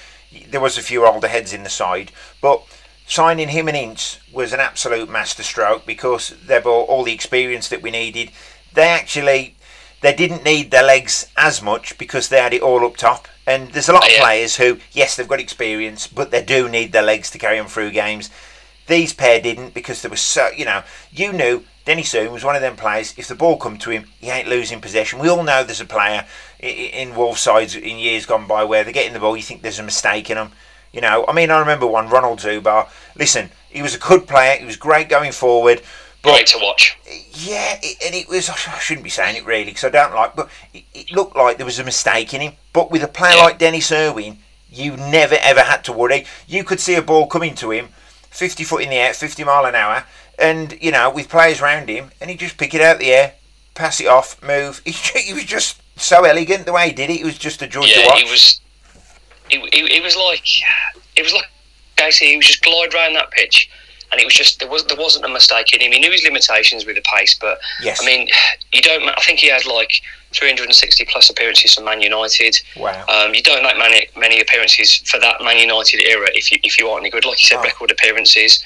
there was a few older heads in the side, but signing him and Ince was an absolute masterstroke because they brought all the experience that we needed. They actually they didn't need their legs as much because they had it all up top. And there's a lot of Yeah. players who, yes, they've got experience, but they do need their legs to carry them through games. These pair didn't because there was so you know you knew Denny Soon was one of them players. If the ball come to him, he ain't losing possession. We all know there's a player in Wolves sides in years gone by where they're getting the ball, you think there's a mistake in them. You know, I mean, I remember one Ronald Zubar. Listen, he was a good player. He was great going forward. Great to watch. yeah, it, and it was. I shouldn't be saying it really because I don't like. But it, it looked like there was a mistake in him. But with a player Yeah. like Denis Irwin, you never ever had to worry. You could see a ball coming to him, fifty foot in the air, fifty mile an hour, and you know with players round him, and he'd just pick it out of the air, pass it off, move. [laughs] He, he was just so elegant the way he did it. It was just a joy to Yeah, watch. he was. It, it, it was like it was like Casey. He was just glide round that pitch, and it was just there was there wasn't a mistake in him. He knew his limitations with the pace, but Yes. I mean, you don't. I think he had like 360 plus appearances for Man United. Wow. Um, you don't make many many appearances for that Man United era if you if you aren't any good. Like you said, record appearances.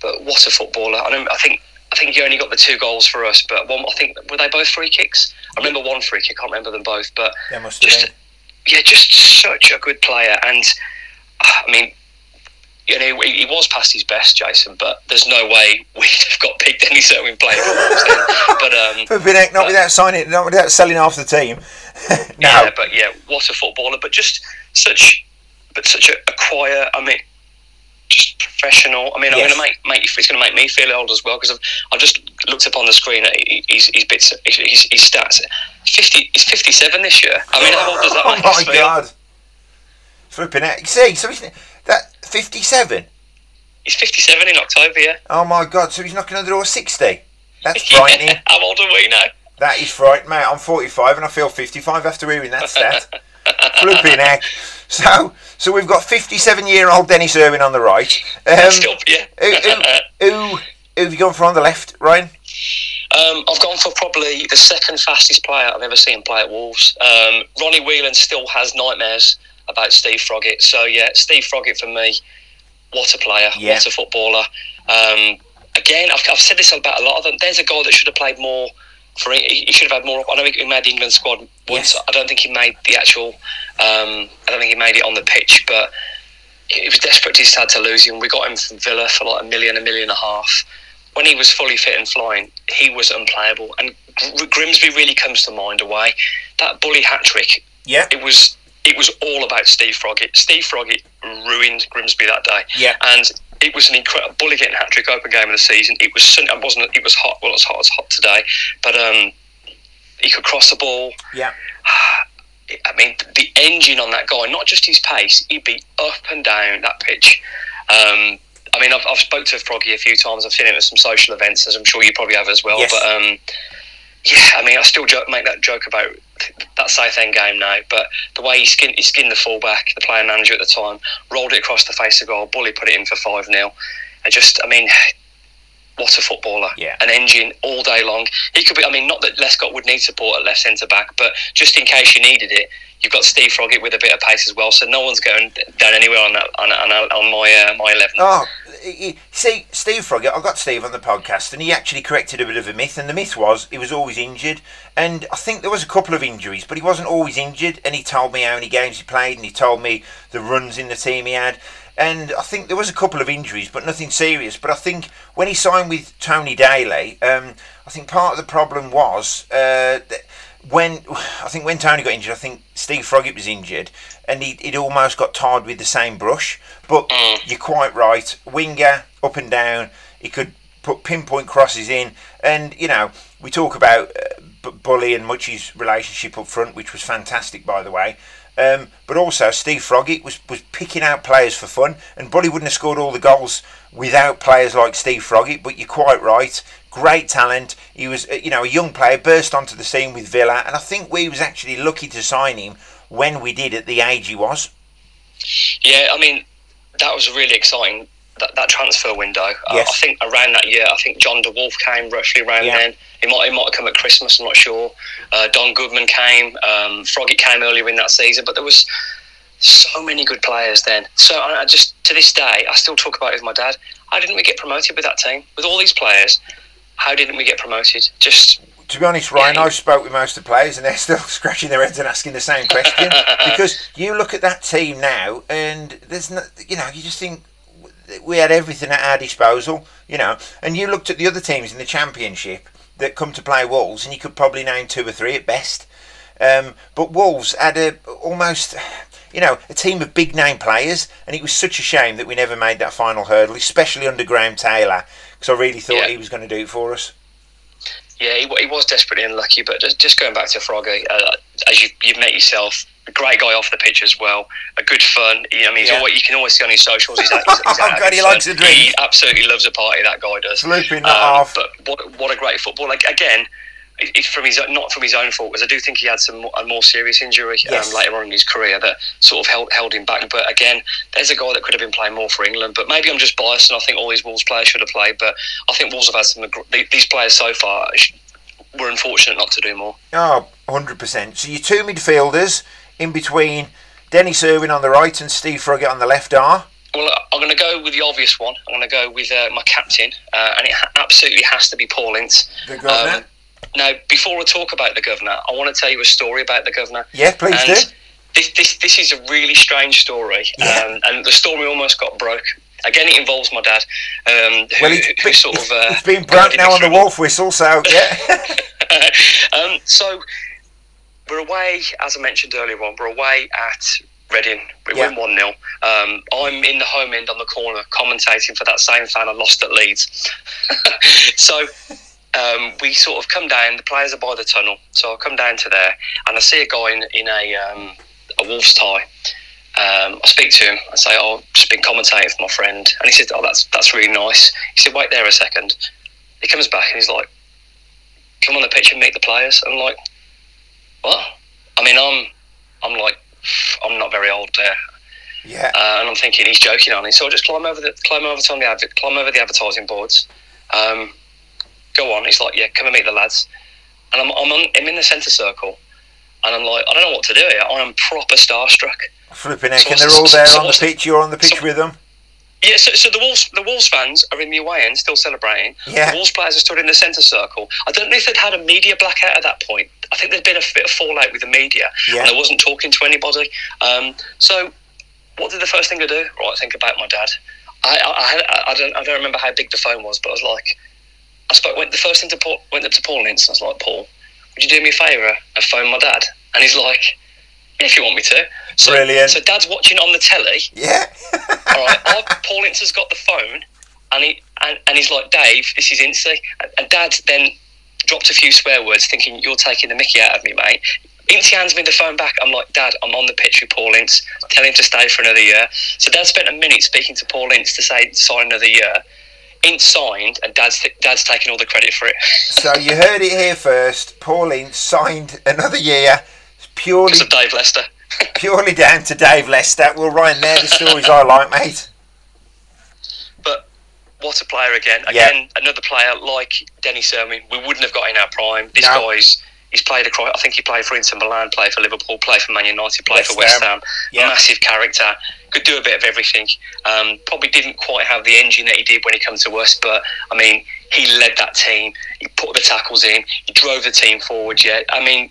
But what a footballer! I, don't, I think I think he only got the two goals for us, but one I think were they both free kicks. I remember one free kick. I can't remember them both, but There must have just yeah, just such a good player. And I mean, you know, he, he was past his best, Jason. But there's no way [laughs] we'd have got picked any playing for But um, [laughs] For Binek, not without signing, not without selling half the team. [laughs] no. yeah, but yeah, what a footballer! But just such, but such a, a quiet. I mean, just professional. I mean, I'm going to make, make it's going to make me feel old as well because I've, I've just looked up on the screen at his, his bits, his, stats. Fifty, he's 57 this year. I mean, how old does that oh make us my god! Flipping out. See, so he's, that fifty-seven. He's 57 in October. Yeah. Oh my god! So he's knocking on the door sixty. That's [laughs] frightening. How old are we now? that is frightening, mate. I'm forty-five and I feel fifty-five after hearing that stat. [laughs] Flipping heck. So, so we've got fifty-seven-year-old Denis Irwin on the right. Um, Still, yeah. who, who, who, who have you gone for on the left, Ryan? Um, I've gone for probably the second fastest player I've ever seen play at Wolves. Um, Ronnie Whelan still has nightmares about Steve Froggatt. So yeah, Steve Froggatt for me, what a player, Yeah. what a footballer. Um, again, I've, I've said this about a lot of them. There's a guy that should have played more. For he he should have had more. I know he made the England squad once. Yes. I don't think he made the actual. Um, I don't think he made it on the pitch, but it was desperate his had to lose him. We got him from Villa for like a million, a million and a half. When he was fully fit and flying, he was unplayable. And Grimsby really comes to mind away. That bully hat trick, Yeah. it was it was all about Steve Froggatt. Steve Froggatt ruined Grimsby that day. Yeah. And it was an incredible bully getting hat trick open game of the season. It was sun- it wasn't it was hot. Well, it's hot. It's hot today, but um, he could cross the ball. Yeah. [sighs] I mean, the engine on that guy, not just his pace, he'd be up and down that pitch. Um, I mean, I've, I've spoke to Froggy a few times. I've seen him at some social events, as I'm sure you probably have as well. Yes. But um, yeah, I mean, I still joke, make that joke about that Southend game now. But the way he skinned, he skinned the fullback, the player manager at the time, rolled it across the face of goal, bully put it in for 5 0. And just, I mean, what a footballer. Yeah. An engine all day long. He could be, I mean, not that Lescott would need support at left centre back, but just in case you needed it, you've got Steve Froggatt with a bit of pace as well. So no one's going down anywhere on that on, on, on my uh, my 11. Oh, see, Steve Froggatt, I got Steve on the podcast and he actually corrected a bit of a myth. And the myth was he was always injured. And I think there was a couple of injuries, but he wasn't always injured. And he told me how many games he played and he told me the runs in the team he had. And I think there was a couple of injuries, but nothing serious. But I think when he signed with Tony Daley, um, I think part of the problem was uh, that when I think when Tony got injured, I think Steve Froggatt was injured, and he it almost got tarred with the same brush. But you're quite right, winger up and down. He could put pinpoint crosses in, and you know we talk about uh, B- Bully and Mutchy's relationship up front, which was fantastic, by the way. Um, but also Steve Froggatt was, was picking out players for fun, and Bully wouldn't have scored all the goals without players like Steve Froggatt. But you're quite right, great talent. He was, uh, you know, a young player burst onto the scene with Villa, and I think we was actually lucky to sign him when we did at the age he was. Yeah, I mean, that was really exciting. that, that transfer window. Uh, I think around that year, I think John de Wolf came roughly around Yeah. then. He might, he might have come at Christmas. I'm not sure. Uh, Don Goodman came. Um, Froggy came earlier in that season, but there was so many good players then. So I, I just to this day, I still talk about it with my dad. How didn't we get promoted with that team with all these players? How didn't we get promoted? Just to be honest, Ryan, Yeah. I've spoke with most of the players, and they're [laughs] still scratching their heads and asking the same question [laughs] because you look at that team now, and there's no, you know, you just think we had everything at our disposal, you know, and you looked at the other teams in the championship that come to play Wolves, and you could probably name two or three at best. Um, but Wolves had a almost, you know, a team of big name players, and it was such a shame that we never made that final hurdle, especially under Graham Taylor, because I really thought Yeah. he was going to do it for us. Yeah, he, he was desperately unlucky, but just, just going back to Froggy, uh, as you, you've met yourself, a great guy off the pitch as well, a good fun. You know, I mean, he's Yeah. always, you can always see on his socials. He's, [laughs] he's, he's God, having he fun. likes a drink. He absolutely loves a party. That guy does. That off. But what, what a great football! Like again, it's from his not from his own fault, because I do think he had some more, a more serious injury Yes. um, later on in his career that sort of held held him back. But again, there's a guy that could have been playing more for England. But maybe I'm just biased, and I think all these Wolves players should have played. But I think Wolves have had some. These players so far were unfortunate not to do more. Oh, 100%. So your two midfielders in between Denis Irwin on the right and Steve Froggatt on the left are. Well, I'm going to go with the obvious one. I'm going to go with uh, my captain, uh, and it ha- absolutely has to be Paul Ince. The. Um, now, before I talk about the governor, I want to tell you a story about the governor. Yeah, please and do. This, this, this is a really strange story, Yeah. um, and the story almost got broke. Again, it involves my dad, um, who, Well, who been- sort of. Uh, it's been broke now on the wolf whistle, so yeah. [laughs] [laughs] um, so we're away, as I mentioned earlier on, we're away at Reading. We Yeah. win 1 0. Um, I'm in the home end on the corner commentating for that same fan I lost at Leeds. [laughs] so um, we sort of come down, the players are by the tunnel. So I come down to there and I see a guy in, in a, um, a Wolves tie. Um, I speak to him. I say, "Oh, I've just been commentating for my friend," and he says, "Oh, that's that's really nice." He said, "Wait there a second. He comes back and he's like, "Come on the pitch and meet the players." I'm like, "What?" I mean, I'm I'm like, I'm not very old there, yeah. uh, and I'm thinking he's joking on it. So I just climb over the climb over to the adver- climb over the advertising boards. Um, go on. He's like, "Yeah, come and meet the lads." And I'm I'm, on, I'm in the centre circle, and I'm like, I don't know what to do here. I'm proper starstruck. Flipping heck, so and they're all there so on the pitch. You're on the pitch so- with them. Yeah, so, so the Wolves the Wolves fans are in the away end still celebrating. Yeah. The Wolves players are stood in the centre circle. I don't know if they'd had a media blackout at that point. I think there'd been a bit of fallout with the media, Yeah. and I wasn't talking to anybody. Um, so, what did the first thing I do? Right, think about my dad. I I, I, I don't I don't remember how big the phone was, but I was like, I spoke. Went the first thing to Paul, went up to Paul Ince. I was like, Paul, would you do me a favour and phone my dad? And he's like, Yeah, if you want me to. So, Brilliant. So Dad's watching on the telly. Yeah. All right, [laughs] I've, Paul Ince has got the phone, and he and, and he's like, Dave, this is Ince. And, and Dad then dropped a few swear words, thinking you're taking the Mickey out of me, mate. Ince hands me the phone back. I'm like, Dad, I'm on the pitch with Paul Ince. Tell him to stay for another year. So Dad spent a minute speaking to Paul Ince to say sign another year. Ince signed, and Dad's Dad's taking all the credit for it. so you heard it here first. Paul Ince signed another year, purely Because of Dave Leister. [laughs] purely down to Dave Leister. Well, Ryan, they're the stories I like, mate. But what a player again! Yeah. Again, another player like Denis Irwin. We wouldn't have got in our prime. This No. guy's he's played across. I think he played for Inter Milan, played for Liverpool, played for Man United, played West for West Ham. Ham. Yeah. Massive character. Could do a bit of everything. Um, probably didn't quite have the engine that he did when he came to us, but I mean, he led that team. He put the tackles in. He drove the team forward. Yeah, I mean.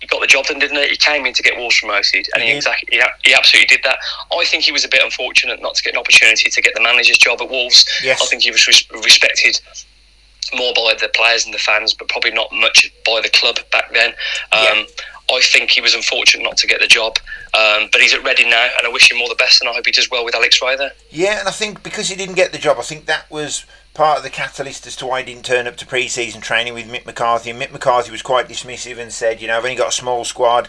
He got the job done, didn't he? He came in to get Wolves promoted, and He he, exactly, he, he absolutely did that. I think he was a bit unfortunate not to get an opportunity to get the manager's job at Wolves. Yes. I think he was res- respected more by the players and the fans, but probably not much by the club back then. Um, Yeah. I think he was unfortunate not to get the job, um, but he's at Reading now, and I wish him all the best, and I hope he does well with Alex Rae there. Yeah, and I think because he didn't get the job, I think that was part of the catalyst as to why he didn't turn up to pre-season training with Mick McCarthy. And Mick McCarthy was quite dismissive and said, you know, I've only got a small squad.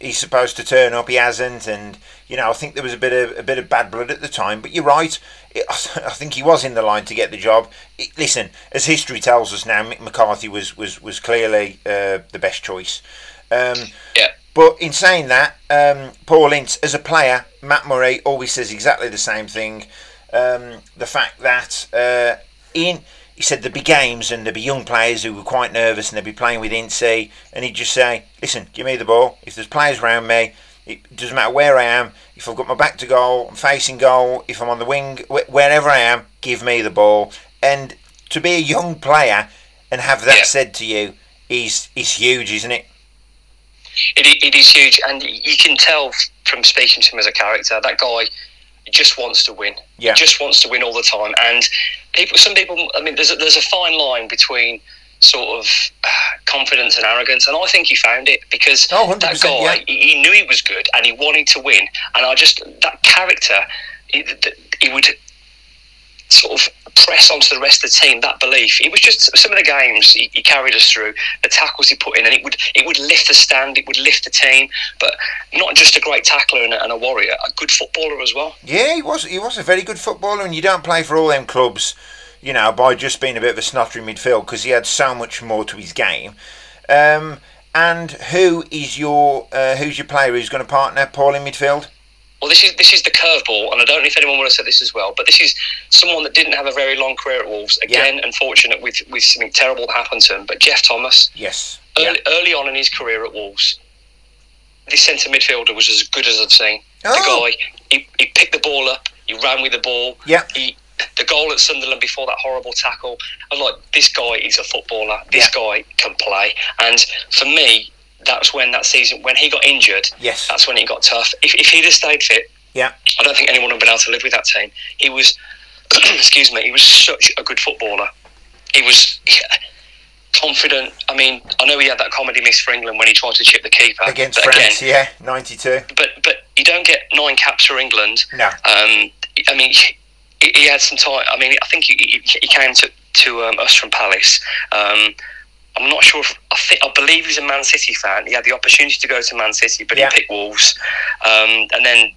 He's supposed to turn up, he hasn't, and you know, I think there was a bit of a bit of bad blood at the time. But you're right, it, [laughs] I think he was in the line to get the job. It, listen, as history tells us now, Mick McCarthy was was was clearly uh, the best choice. Um, Yeah. but in saying that, um, Paul Ince, as a player, Matt Murray always says exactly the same thing. um, the fact that uh, in he said there'd be games and there'd be young players who were quite nervous and they'd be playing with Ince and he'd just say, listen, give me the ball. If there's players around me, it doesn't matter where I am. If I've got my back to goal, I'm facing goal. If I'm on the wing, wherever I am, give me the ball. And to be a young player and have that yeah. said to you is is huge, isn't it? it? It is huge, and you can tell from speaking to him as a character that guy just wants to win. Yeah. He just wants to win all the time. And people, some people, I mean, there's a, there's a fine line between sort of uh, confidence and arrogance, and I think he found it because oh, that guy, yeah. he, he, knew he was good and he wanted to win. And I just that character, he, he would sort of press onto the rest of the team that belief. It was just some of the games he, he, carried us through, the tackles he put in, and it would it would lift the stand, it would lift the team. But not just a great tackler and a, and a warrior, a good footballer as well. Yeah, he was. He was a very good footballer, and you don't play for all them clubs, you know, by just being a bit of a snottery midfield because he had so much more to his game. Um, and who is your uh, who's your player who's going to partner Paul in midfield? Well, this is this is the curveball, and I don't know if anyone would have said this as well, but this is someone that didn't have a very long career at Wolves. Again, yeah. unfortunate with with something terrible that happened to him. But Geoff Thomas, yes, early, yeah. early on in his career at Wolves, this centre midfielder was as good as I've seen. Oh. The guy, he, he picked the ball up, he ran with the ball. Yeah, he the goal at Sunderland before that horrible tackle. I'm like, this guy is a footballer. This yeah. guy can play. And for me, that's when that season when he got injured. Yes, that's when it got tough. If, if he'd have stayed fit, yeah, I don't think anyone would have been able to live with that team. He was, [clears throat] excuse me, he was such a good footballer. He was. confident. I mean, I know he had that comedy miss for England when he tried to chip the keeper against France. Again, yeah, ninety-two. But but you don't get nine caps for England. No. Um, I mean, he, he, had some time. I mean, I think he, he came to to um, us from Palace. Um, I'm not sure. If, I think I believe he's a Man City fan. He had the opportunity to go to Man City, but yeah. he picked Wolves. Um, and then,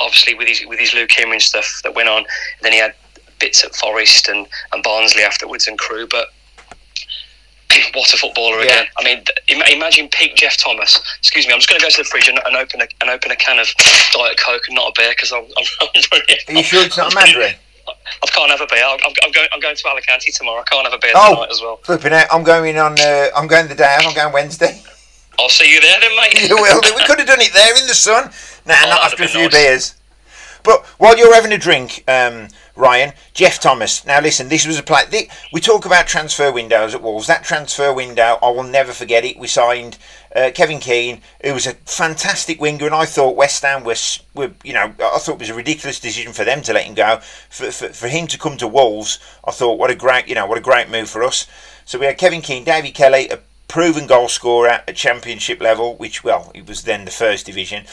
obviously, with his with his leukaemia stuff that went on, then he had bits at Forest and, and Barnsley afterwards and Crewe. But [clears throat] what a footballer yeah. again! I mean, imagine peak Geoff Thomas. Excuse me, I'm just going to go to the fridge and, and, open a, and open a can of [sniffs] Diet Coke and not a beer because I'm, I'm, [laughs] I'm, Are you sure it's not a Mandarin? I can't have a beer. I'm, I'm, going. I'm going to Alicante tomorrow. I can't have a beer oh, tonight as well. Flipping out! I'm going on. Uh, I'm going the day. I'm going Wednesday. [laughs] I'll see you there then, mate. you will. We could have done it there in the sun. Nah, oh, not after a few nice. beers. But while you're having a drink, um, Ryan, Geoff Thomas. Now listen, this was a play. We talk about transfer windows at Wolves. That transfer window, I will never forget it. We signed uh, Kevin Keen, who was a fantastic winger, and I thought West Ham was, were, you know, I thought it was a ridiculous decision for them to let him go. For, for, for him to come to Wolves, I thought what a great, you know, what a great move for us. So we had Kevin Keen, Davy Kelly, a proven goal scorer at a Championship level, which well, it was then the first division.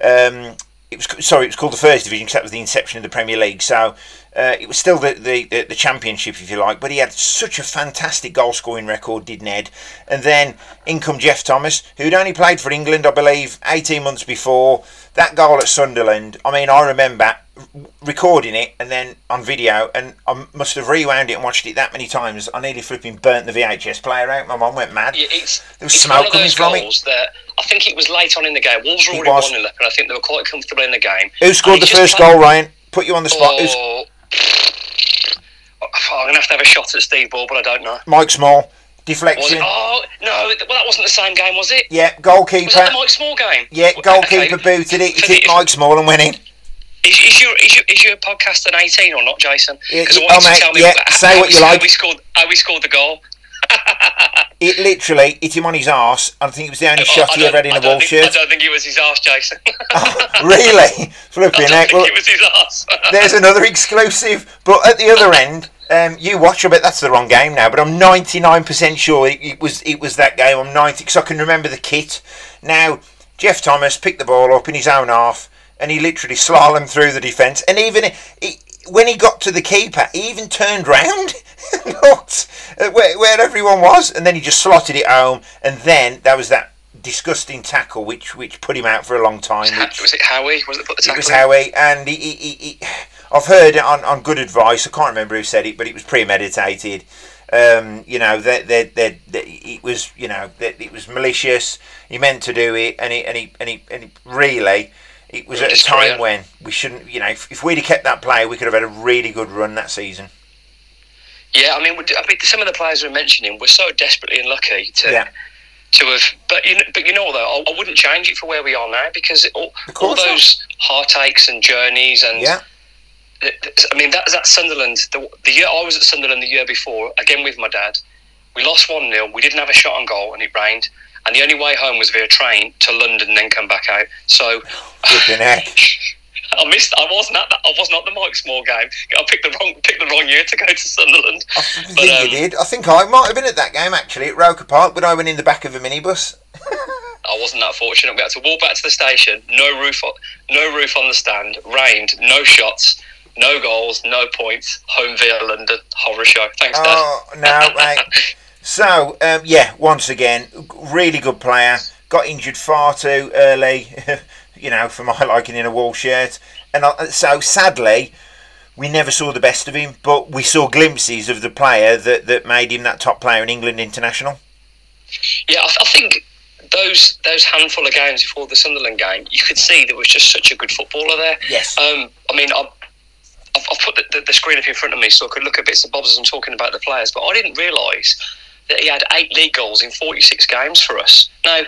Um, it was sorry, it was called the first division because that was the inception of the Premier League. So uh, it was still the, the, the championship, if you like. But he had such a fantastic goal scoring record, did Ned? And then in come Geoff Thomas, who'd only played for England, I believe, eighteen months before. That goal at Sunderland. I mean, I remember recording it and then on video, and I must have rewound it and watched it that many times. I nearly flipping burnt the VHS player out. My mum went mad. Yeah, it's, there was smoke coming from it. That I think it was late on in the game. Wolves were already one 0 and I think they were quite comfortable in the game. Who scored the first goal, Ryan? Put you on the spot. Oh, I'm gonna have to have a shot at Steve Bull, but I don't know. Mike Small. Deflection. Oh no! Well, that wasn't the same game, was it? Yeah, goalkeeper. Was that the Mike Small game? Yeah, goalkeeper okay. booted it. He hit Mike Small and went in. Is, is, your, is, your, is your podcast an 18 or not, Jason? Because I want oh, you to tell me yeah, how, say what you like. We scored, how we scored the goal. [laughs] it literally hit him on his arse. I think it was the only oh, shot he ever had in a Wolf shirt. I don't think it was his arse, Jason. oh, [laughs] [laughs] really? Flipping heck. Well, it was his arse. there's another exclusive. But at the other end, um, you watch. a bit. that's the wrong game now, but I'm 99% sure it, it was it was that game. I'm 90 because I can remember the kit. Now, Geoff Thomas picked the ball up in his own half, and he literally slalomed through the defence. And even he, when he got to the keeper, he even turned round, [laughs] looked where, where everyone was, and then he just slotted it home. And then there was that disgusting tackle which which put him out for a long time. Which, was it Howie? Was it put the tackle? It was Howie, and he, he, he, I've heard it on, on good advice. I can't remember who said it, but it was premeditated. Um, you know that that that it was you know that it was malicious. He meant to do it, and he and he and he, and he really it was at a time when we shouldn't. You know, if, if we'd have kept that player, we could have had a really good run that season. Yeah, I mean, I mean, some of the players we're mentioning were so desperately unlucky to yeah. to have. But you, know, but you know, though, I, I, wouldn't change it for where we are now because it, all, all those heartaches and journeys and yeah. I mean, that, that Sunderland, the, the year I was at Sunderland the year before, again with my dad, we lost 1 0. We didn't have a shot on goal and it rained. And the only way home was via train to London and then come back out. So. [laughs] I missed. I wasn't at that. I wasn't at the Mike Small game. I picked the wrong picked the wrong year to go to Sunderland. I think but, um, you did. I think I might have been at that game actually at Roker Park, but I went in the back of a minibus. [laughs] I wasn't that fortunate. We had to walk back to the station. No roof. No roof on the stand. Rained. No shots. No goals. No points. Home via London. Horror show. Thanks, Dad. Oh no, mate. [laughs] So um, yeah, once again, really good player. Got injured far too early. [laughs] you know, for my [laughs] liking in a wall shirt. And I, so sadly, we never saw the best of him, but we saw glimpses of the player that, that made him that top player in England international. Yeah, I, I think those those handful of games before the Sunderland game, you could see there was just such a good footballer there. Yes. Um, I mean, I've, I've put the, the, the, screen up in front of me so I could look at bits and bobs as I'm talking about the players, but I didn't realise that he had eight league goals in 46 games for us. Now,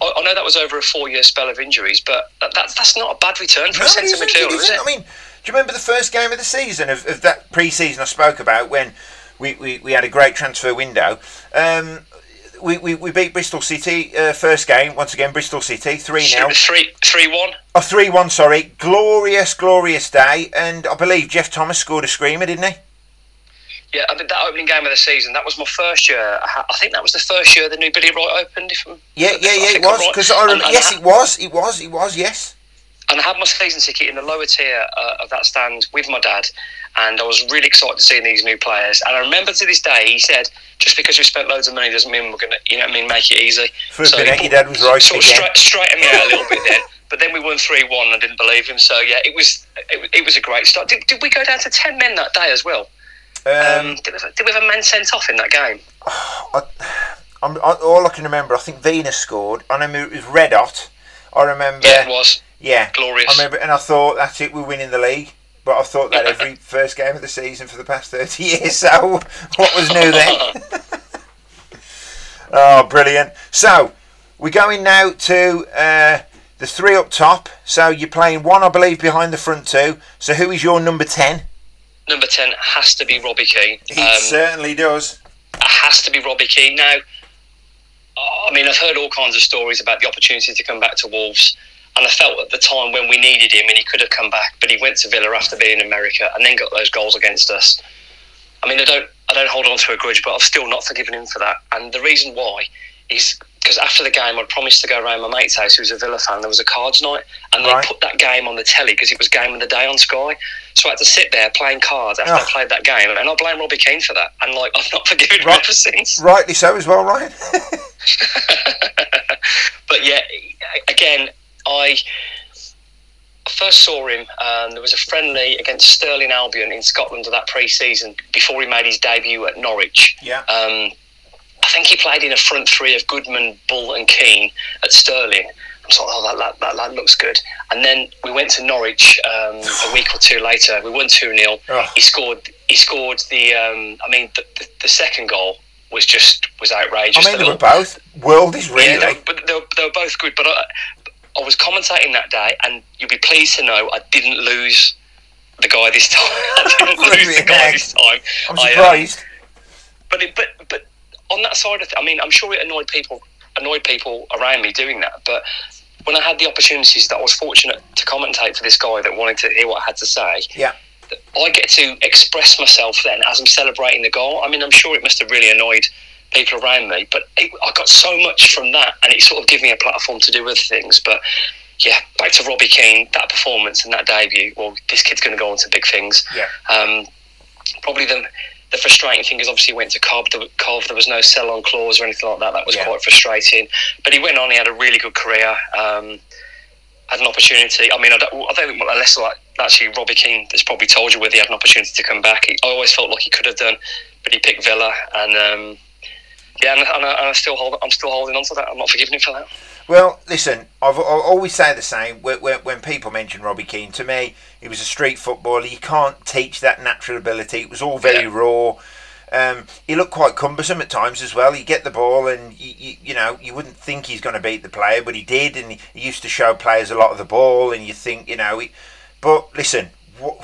I, know that was over a four-year spell of injuries, but that's that's not a bad return for no, a centre midfielder, is it? I mean, do you remember the first game of the season of, of that pre-season I spoke about when we, we, we had a great transfer window? Um, we, we, we beat Bristol City uh, first game once again Bristol City three 0 three three one oh three one sorry glorious glorious day and I believe Geoff Thomas scored a screamer didn't he yeah, I mean that opening game of the season. That was my first year. I think that was the first year the new Billy Wright opened. If I'm, yeah, yeah, yeah, it was because I remember. Yes, it was. It was. It was. Yes. And I had my season ticket in the lower tier uh, of that stand with my dad, and I was really excited to see these new players. And I remember to this day, he said, "Just because we spent loads of money doesn't mean we're gonna, you know, I mean, make it easy." For so your dad was right sort. Of straightened me out a little bit then. [laughs] But then we won three one. I didn't believe him. So yeah, it was it, it was a great start. Did, did we go down to ten men that day as well? Um, um, did, we have, did, we have, a man sent off in that game? [sighs] I, I'm, I, all I can remember, I think Venus scored. I remember it was Red Hot. I remember. Yeah, it was. Yeah, glorious. I remember, and I thought that's it. We're winning the league. But I've thought that every first game of the season for the past thirty [laughs] years. So what was new then? [laughs] oh, brilliant! So we're going now to uh, the three up top. So you're playing one, I believe, behind the front two. So who is your number ten? number 10 has to be Robbie Keane. He um, certainly does. It has to be Robbie Keane. Now, I mean, I've heard all kinds of stories about the opportunity to come back to Wolves. And I felt at the time when we needed him and he could have come back, but he went to Villa after being in America and then got those goals against us. I mean, I don't, I don't hold on to a grudge, but I've still not forgiven him for that. And the reason why is because after the game, I'd promised to go around my mate's house, who was a Villa fan. There was a cards night, and right. they put that game on the telly because it was game of the day on Sky. So I had to sit there playing cards after oh. I ah. played that game, and I blame Robbie Keane for that. And like [laughs] I've not forgiven him ever since. Rightly so as well, Ryan. [laughs] [laughs] but yeah, again, I first saw him. Um, there was a friendly against Stirling Albion in Scotland of that pre-season before he made his debut at Norwich. Yeah. Um, I think he played in a front three of Goodman, Bull, and Keane at Stirling. I was like, oh, that, that, that, that looks good. And then we went to Norwich um, a week or two later. We won 2 0. Oh. He scored He scored the, um, I mean, the, the, the, second goal was just was outrageous. I mean, they were both world is really. Yeah, they, but they were, they were both good. But I, I was commentating that day, and you'll be pleased to know I didn't lose the guy this time. [laughs] I [laughs] didn't lose the guy this time. I'm surprised. I, um, but it, but but on that side of it, I mean, I'm sure it annoyed people annoyed people around me doing that, but when I had the opportunities that I was fortunate to commentate for this guy that wanted to hear what I had to say, yeah. I get to express myself then as I'm celebrating the goal. I mean, I'm sure it must have really annoyed people around me, but it, I got so much from that, and it sort of gave me a platform to do other things. But yeah, back to Robbie Keane, that performance and that debut. Well, this kid's going to go on to big things. Yeah. Um, probably the the frustrating thing is obviously he went to Cobb. The, Cov, there was no sell-on clause or anything like that. That was yeah. quite frustrating. But he went on. He had a really good career. Um, had an opportunity. I mean, I don't, I don't think unless like actually Robbie Keane has probably told you whether he had an opportunity to come back. He, I always felt like he could have done, but he picked Villa, and um, yeah, and, and, I, and I still hold, I'm still holding on to that. I'm not forgiving him for that. Well, listen, I've, I always say the same. When, when, when people mention Robbie Keane, to me, he was a street footballer. You can't teach that natural ability. It was all very Yeah. raw. Um, he looked quite cumbersome at times as well. You get the ball, and you, you, you know you wouldn't think he's going to beat the player, but he did, and he, he used to show players a lot of the ball, and you think you know. He, but listen, what,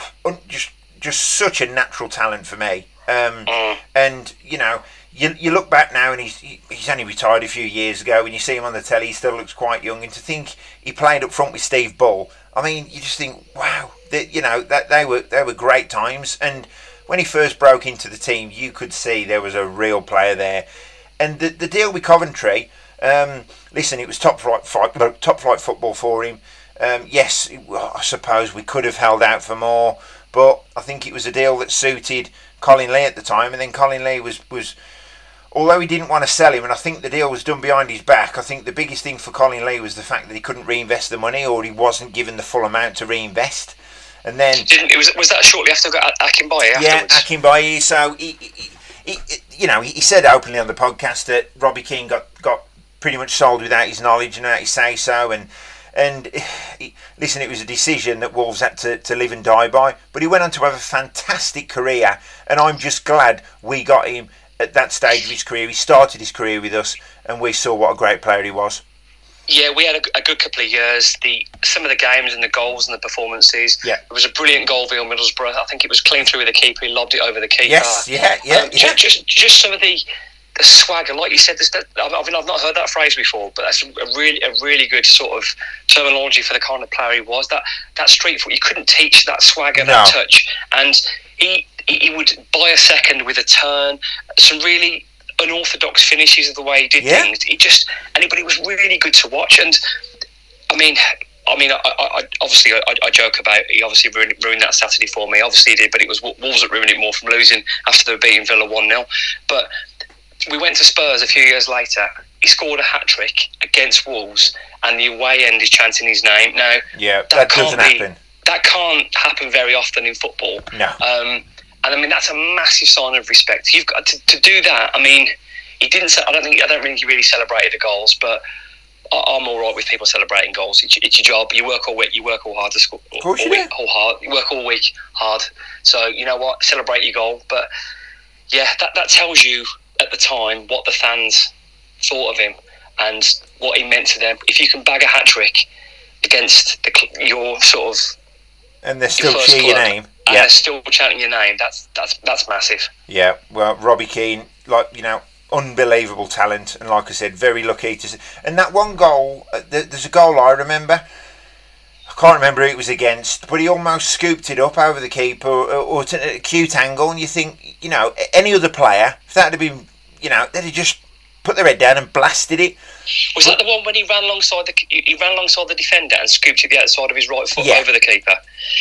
just just such a natural talent for me. Um, Mm. and you know, you, you look back now, and he's he's only retired a few years ago, and you see him on the telly, he still looks quite young. And to think he played up front with Steve Bull I mean, you just think, wow, that you know that they were they were great times. And when he first broke into the team, you could see there was a real player there. And the the deal with Coventry, um, listen, it was top flight fight, top flight football for him. Um, yes, I suppose we could have held out for more, but I think it was a deal that suited Colin Lee at the time. And then Colin Lee was was, although he didn't want to sell him, and I think the deal was done behind his back. I think the biggest thing for Colin Lee was the fact that he couldn't reinvest the money, or he wasn't given the full amount to reinvest. And then Didn't it was was that shortly after got Akinbiyi yeah, afterwards? Akinbiyi. So he, he, he, you know, he said openly on the podcast that Robbie Keane got, got pretty much sold without his knowledge and without his say so. And and [sighs] listen, it was a decision that Wolves had to, to live and die by. But he went on to have a fantastic career, and I'm just glad we got him at that stage of his career. He started his career with us, and we saw what a great player he was. Yeah, we had a, a good couple of years. The some of the games and the goals and the performances. Yeah. it was a brilliant goal via Middlesbrough. I think it was clean through with the keeper. He lobbed it over the keeper. Yes, yeah, yeah, Um, yeah. ju- Just, just some of the, the swagger, like you said. This, that, I mean, I've not heard that phrase before, but that's a really, a really good sort of terminology for the kind of player he was. That that street foot, you couldn't teach that swagger, that touch, and he, he he would buy a second with a turn. Some really unorthodox finishes of the way he did Yeah. things. He just, and it, but it was really good to watch. And I mean, I mean, I, I, obviously, I, I joke about he obviously ruined, ruined that Saturday for me. Obviously, he did, but it was Wolves that ruined it more from losing after they were beating Villa one 0 But we went to Spurs a few years later. He scored a hat trick against Wolves, and the away end is chanting his name. Now, Yeah, that, that can't doesn't be, happen. That can't happen very often in football. No. Um, and I mean, that's a massive sign of respect. You've got to, to do that. I mean, he didn't. I don't think. I don't think he really celebrated the goals, but I'm all right with people celebrating goals. It's, it's your job. You work all week. You work all hard to score. Of course you all week, do. all hard. You work all week hard. So you know what? Celebrate your goal. But yeah, that that tells you at the time what the fans thought of him and what he meant to them. If you can bag a hat trick against the, your sort of And they're still first cheer your name. And Yeah. still chanting your name, that's that's that's massive. Yeah, well, Robbie Keane, like you know, unbelievable talent, and like I said, very lucky to. s- And that one goal, uh, there's a goal I remember. I can't remember who it was against, but he almost scooped it up over the keeper or, or to a cute angle, and you think, you know, any other player, if that had been, you know, they'd have just put their head down and blasted it. Was that the one when he ran alongside the he ran alongside the defender and scooped it the outside of his right foot Yeah. over the keeper?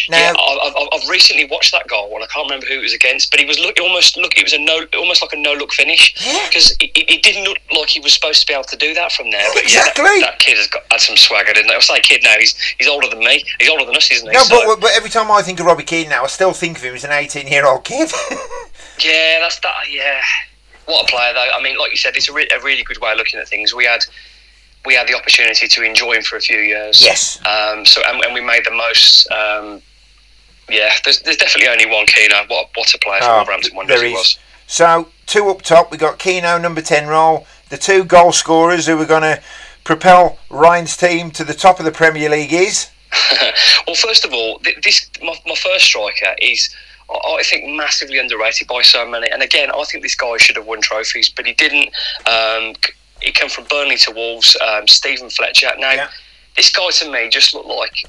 Now- yeah, I- I've recently watched that goal and I can't remember who it was against, but he was look almost look it was a no almost like a no look finish because it, it it didn't look like he was supposed to be able to do that from there. But Exactly. yeah, that, that kid has got had some swagger, didn't he? I say kid now, he's he's older than me. He's older than us, isn't he? No, So- but, but every time I think of Robbie Keane now, I still think of him as an 18 year old kid. [laughs] Yeah, that's that. Yeah, what a player though. I mean, like you said, it's a, re- a really good way of looking at things. We had we had the opportunity to enjoy him for a few years. yes. Um, so and, and we made the most. Um, yeah, there's, there's definitely only one Keano. What what a player for Oh, Wolverhampton Wanderers he was. So two up top, we got Keano number ten role, the two goal scorers who are going to propel Ryan's team to the top of the Premier League is [laughs] well, first of all, this my, my first striker is. I I think massively underrated by so many, and again, I think this guy should have won trophies, but he didn't. Um, he came from Burnley to Wolves. Um, Steven Fletcher. Now, Yeah. this guy to me just looked like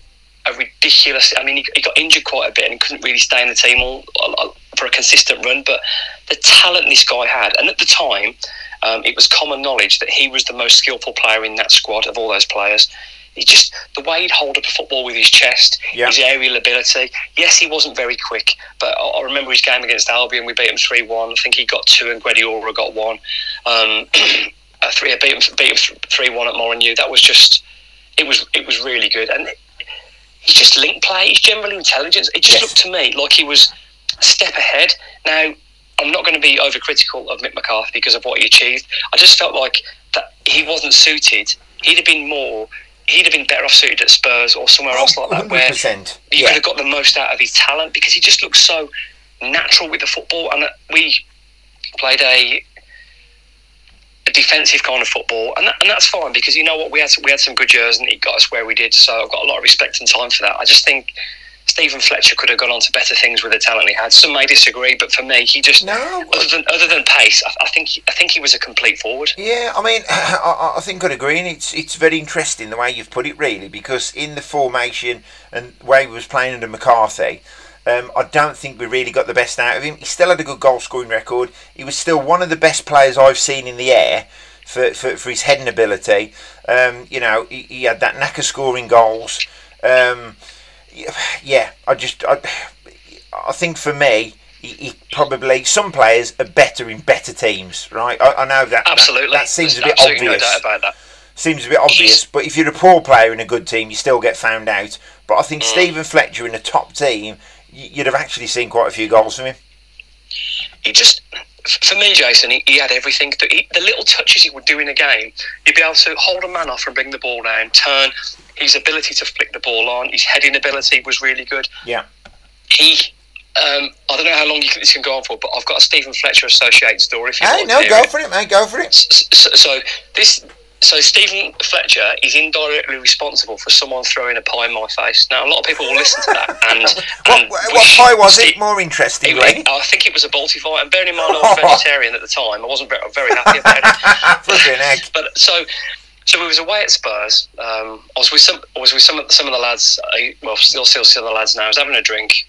a ridiculous. I mean, he, he got injured quite a bit and he couldn't really stay in the team all, all- for a consistent run. But the talent this guy had, and at the time, um, it was common knowledge that he was the most skillful player in that squad of all those players. He just the way he'd hold up a football with his chest, Yeah. his aerial ability. Yes, he wasn't very quick, but I, I remember his game against Albion. We beat him three one. I think he got two, and Guardiola got one. Um, [clears throat] uh, three, beat him beat him three one at Molineux. That was just it was it was really good, and he's just link play. He's generally intelligent. It just Yes. looked to me like he was a step ahead. Now, I'm not going to be overcritical of Mick McCarthy because of what he achieved. I just felt like that he wasn't suited he'd have been more. He'd have been better off suited at Spurs or somewhere else like that, where 100%. he Yeah. could have got the most out of his talent because he just looks so natural with the football. And uh, we played a, a defensive kind of football, and, that, and that's fine because you know what we had we had some good years and it got us where we did. So I've got a lot of respect and time for that. I just think. Steven Fletcher could have gone on to better things with the talent he had. Some may disagree, but for me, he just No. other than other than pace, I, I think I think he was a complete forward. Yeah, I mean, [clears throat] I, I think I'd agree, and it's it's very interesting the way you've put it, really, because in the formation and way he was playing under McCarthy, um, I don't think we really got the best out of him. He still had a good goal scoring record. He was still one of the best players I've seen in the air for, for, for his heading ability. Um, you know, he, he had that knack of scoring goals. Um, yeah, I just I, I think for me. He, he probably some players are better in better teams, right? I, I know that that- Absolutely, That, seems a There's bit absolutely obvious. no doubt about that. Seems a bit obvious, but if you're a poor player in a good team, you still get found out. But I Mm. think Steven Fletcher in a top team, you'd have actually seen quite a few goals from him. he just for me, Jason, he, he had everything. The, he, the little touches he would do in a game, he'd be able to hold a man off and bring the ball down, turn. His ability to flick the ball on, his heading ability was really good. Yeah. He, um, I don't know how long you think this can go on for, but I've got a Steven Fletcher associated story. If you Hey, no, go it. for it, mate. Go for it. So, so this. So Steven Fletcher is indirectly responsible for someone throwing a pie in my face. Now a lot of people will listen to that and, [laughs] What, and what pie was Ste- it? More it- interestingly. I think it was a Baltivite, and bearing in mind I was [laughs] vegetarian at the time, I wasn't very, very happy about it. [laughs] Egg. But so, so we was away at Spurs. Um, I was with some, I was with some of some of the lads. I, well, still, still, still the lads now. I was having a drink.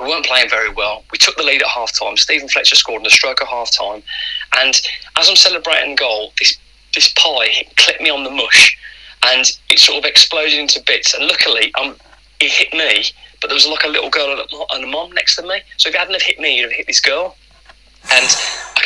We weren't playing very well. We took the lead at half time. Steven Fletcher scored in a stroke at half time, and as I'm celebrating goal, this this pie clipped me on the mush, and it sort of exploded into bits. And luckily, um, it hit me. But there was like a little girl and a mo- mom next to me. So if it hadn't have hit me, it'd have hit this girl. And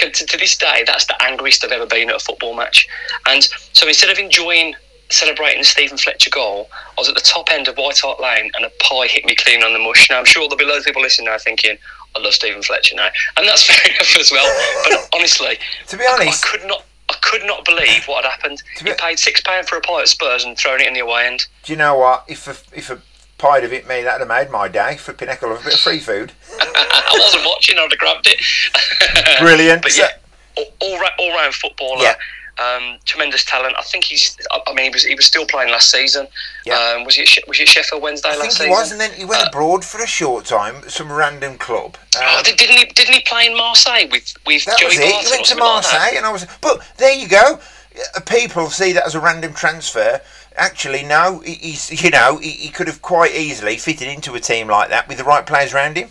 can, to, to this day, that's the angriest I've ever been at a football match. And so instead of enjoying celebrating the Steven Fletcher goal, I was at the top end of White Hart Lane and a pie hit me clean on the mush. Now, I'm sure there'll be loads of people listening now thinking, I love Steven Fletcher now. And that's [laughs] fair enough as well. But honestly, To be honest, I honest, could not. I could not believe what had happened. Be- He paid six pound for a pie at Spurs and thrown it in the away end. do you know what? If a, if a pie had hit me, that'd have made my day. Flipping heck, love a bit of free food. [laughs] I wasn't watching. I'd have grabbed it. [laughs] Brilliant. But So- yeah, all, all, all round footballer. Yeah. Um, tremendous talent. I think he's. I mean, he was he was still playing last season. Yeah. Um, was he? At, was he at Sheffield Wednesday I last think he season? was, and then he went Uh, abroad for a short time, some random club. Um, Oh, did, didn't he? Didn't he play in Marseille with with That Joey was it. Barton He went to something like? Marseille, and I was. But there you go. Uh, People see that as a random transfer. Actually, no. he- He's you know he, he could have quite easily fitted into a team like that with the right players around him.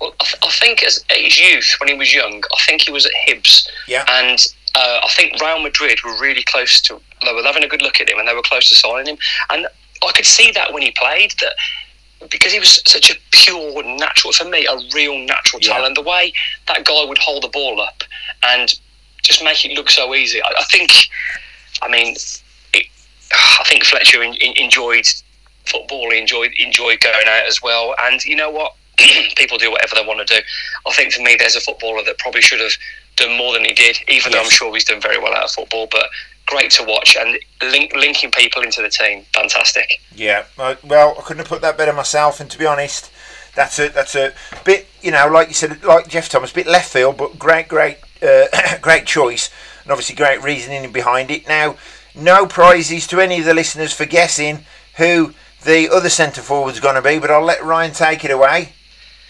Well, I, th- I think as at his youth, when he was young, I think he was at Hibs, Yeah. and uh, I think Real Madrid were really close to. They were having a good look at him, and they were close to signing him. And I could see that when he played that because he was such a pure, natural for me, a real natural Yeah. talent. The way that guy would hold the ball up and just make it look so easy. I, I think, I mean, I think Fletcher in, in, enjoyed football. He enjoyed enjoyed going out as well. And you know what? [clears throat] People do whatever they want to do. I think for me, there's a footballer that probably should have done more than he did. Even though I'm sure he's done very well out of football, but great to watch and link, linking people into the team, fantastic. Yeah. Well, I couldn't have put that better myself. And to be honest, that's a that's a bit you know like you said like Geoff Thomas, a bit left field, but great great uh, [coughs] great choice and obviously great reasoning behind it. Now, no prizes to any of the listeners for guessing who the other centre forward's going to be, but I'll let Ryan take it away.